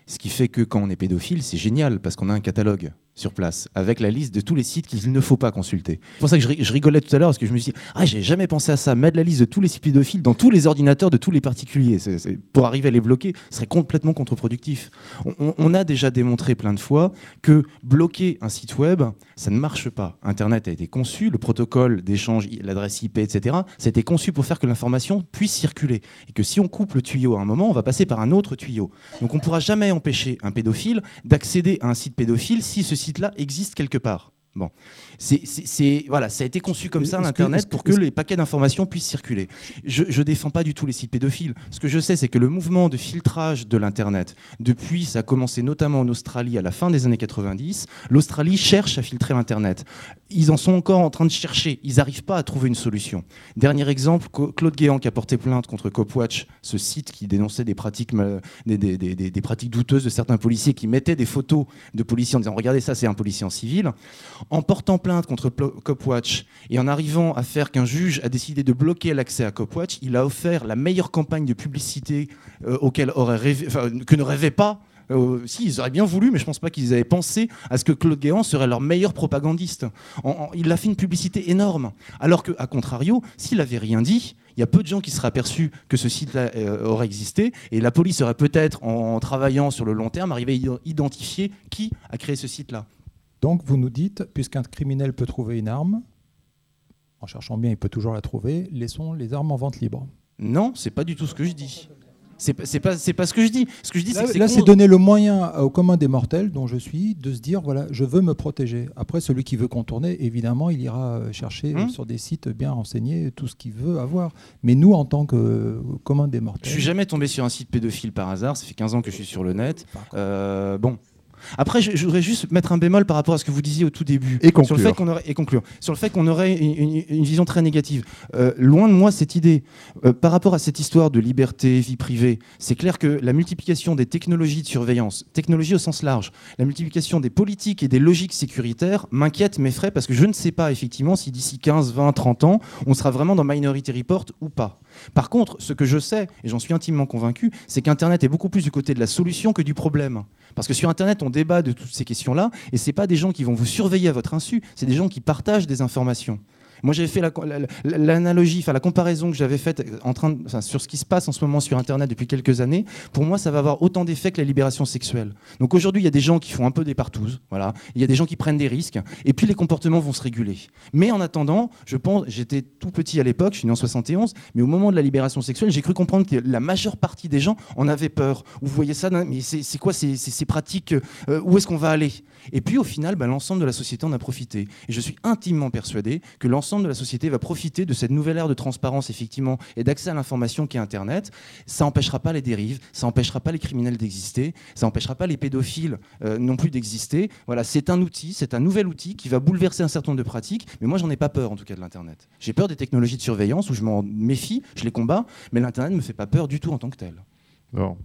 Ce qui fait que quand on est pédophile, c'est génial parce qu'on a un catalogue sur place, avec la liste de tous les sites qu'il ne faut pas consulter. C'est pour ça que je, rigolais tout à l'heure, parce que je me suis dit, ah, j'ai jamais pensé à ça, mettre la liste de tous les sites pédophiles dans tous les ordinateurs de tous les particuliers. pour arriver à les bloquer, ce serait complètement contre-productif. On, a déjà démontré plein de fois que bloquer un site web, ça ne marche pas. Internet a été conçu, le protocole d'échange, l'adresse IP, etc., été conçu pour faire que l'information puisse circuler. Et que si on coupe le tuyau à un moment, on va passer par un autre tuyau. Donc on ne pourra jamais empêcher un pédophile d'accéder à un site pédophile si ce site-là existe quelque part. Bon, c'est voilà, ça a été conçu comme ça l'internet pour que les paquets d'informations puissent circuler. Je, ne défends pas du tout les sites pédophiles. Ce que je sais, c'est que le mouvement de filtrage de l'internet, depuis, ça a commencé notamment en Australie à la fin des années 90. L'Australie cherche à filtrer l'internet. Ils en sont encore en train de chercher. Ils n'arrivent pas à trouver une solution. Dernier exemple, Claude Guéant qui a porté plainte contre Copwatch, ce site qui dénonçait des pratiques, des, des, des, des pratiques douteuses de certains policiers qui mettaient des photos de policiers en disant regardez ça, c'est un policier en civil. En portant plainte contre Copwatch et en arrivant à faire qu'un juge a décidé de bloquer l'accès à Copwatch, il a offert la meilleure campagne de publicité euh, auquel aurait rêvé, que ne rêvait pas euh, si, ils auraient bien voulu, mais je ne pense pas qu'ils avaient pensé à ce que Claude Guéant serait leur meilleur propagandiste. il a fait une publicité énorme. Alors qu'à contrario, s'il avait rien dit, il y a peu de gens qui seraient aperçus que ce site-là euh, aurait existé, et la police aurait peut-être, en, travaillant sur le long terme, arrivé à identifier qui a créé ce site-là. Donc vous nous dites, puisqu'un criminel peut trouver une arme, en cherchant bien, il peut toujours la trouver, laissons les armes en vente libre. Non, c'est pas du tout ce que je dis. C'est pas, pas ce que je dis. Ce que je dis, là, là c'est donner le moyen au commun des mortels, dont je suis, de se dire voilà, je veux me protéger. Après, celui qui veut contourner, évidemment, il ira chercher hum. sur des sites bien renseignés tout ce qu'il veut avoir. Mais nous, en tant que commun des mortels. Je suis jamais tombé sur un site pédophile par hasard. Ça fait 15 ans que je suis sur le net. Euh, bon, après, je, voudrais juste mettre un bémol par rapport à ce que vous disiez au tout début. Et conclure. Sur le fait qu'on aurait, et conclure. Sur le fait qu'on aurait une, vision très négative. Euh, loin de moi cette idée. Euh, par rapport à cette histoire de liberté, vie privée, c'est clair que la multiplication des technologies de surveillance, technologies au sens large, la multiplication des politiques et des logiques sécuritaires m'inquiète, m'effraie, parce que je ne sais pas effectivement si d'ici 15, 20, 30 ans, on sera vraiment dans Minority Report ou pas. Par contre, ce que je sais, et j'en suis intimement convaincu, c'est qu'Internet est beaucoup plus du côté de la solution que du problème. Parce que sur Internet, on débat de toutes ces questions-là, et ce pas des gens qui vont vous surveiller à votre insu, c'est des gens qui partagent des informations. Moi, j'avais fait l'analogie, enfin la comparaison que j'avais faite en train sur ce qui se passe en ce moment sur Internet depuis quelques années. Pour moi, ça va avoir autant d'effets que la libération sexuelle. Donc aujourd'hui, il y a des gens qui font un peu des partouzes, voilà. Il y a des gens qui prennent des risques, et puis les comportements vont se réguler. Mais en attendant, je pense, j'étais tout petit à l'époque, je suis né en 71, mais au moment de la libération sexuelle, j'ai cru comprendre que la majeure partie des gens en avaient peur. Vous voyez ça, mais c'est quoi ces, pratiques euh, Où est-ce qu'on va aller? Et puis au final, bah, l'ensemble de la société en a profité. Et je suis intimement persuadé que l'ensemble de la société va profiter de cette nouvelle ère de transparence, effectivement, et d'accès à l'information qui est Internet. Ça n'empêchera pas les dérives, ça n'empêchera pas les criminels d'exister, ça n'empêchera pas les pédophiles euh, non plus d'exister. Voilà, c'est un outil, c'est un nouvel outil qui va bouleverser un certain nombre de pratiques, mais moi j'en ai pas peur en tout cas de l'Internet. J'ai peur des technologies de surveillance où je m'en méfie, je les combats, mais l'Internet ne me fait pas peur du tout en tant que tel. Bon,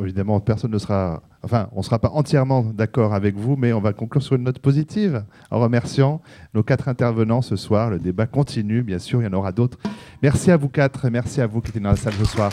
évidemment, personne ne sera, enfin, on ne sera pas entièrement d'accord avec vous, mais on va conclure sur une note positive en remerciant nos quatre intervenants ce soir. Le débat continue, bien sûr, il y en aura d'autres. Merci à vous quatre, et merci à vous qui étiez dans la salle ce soir.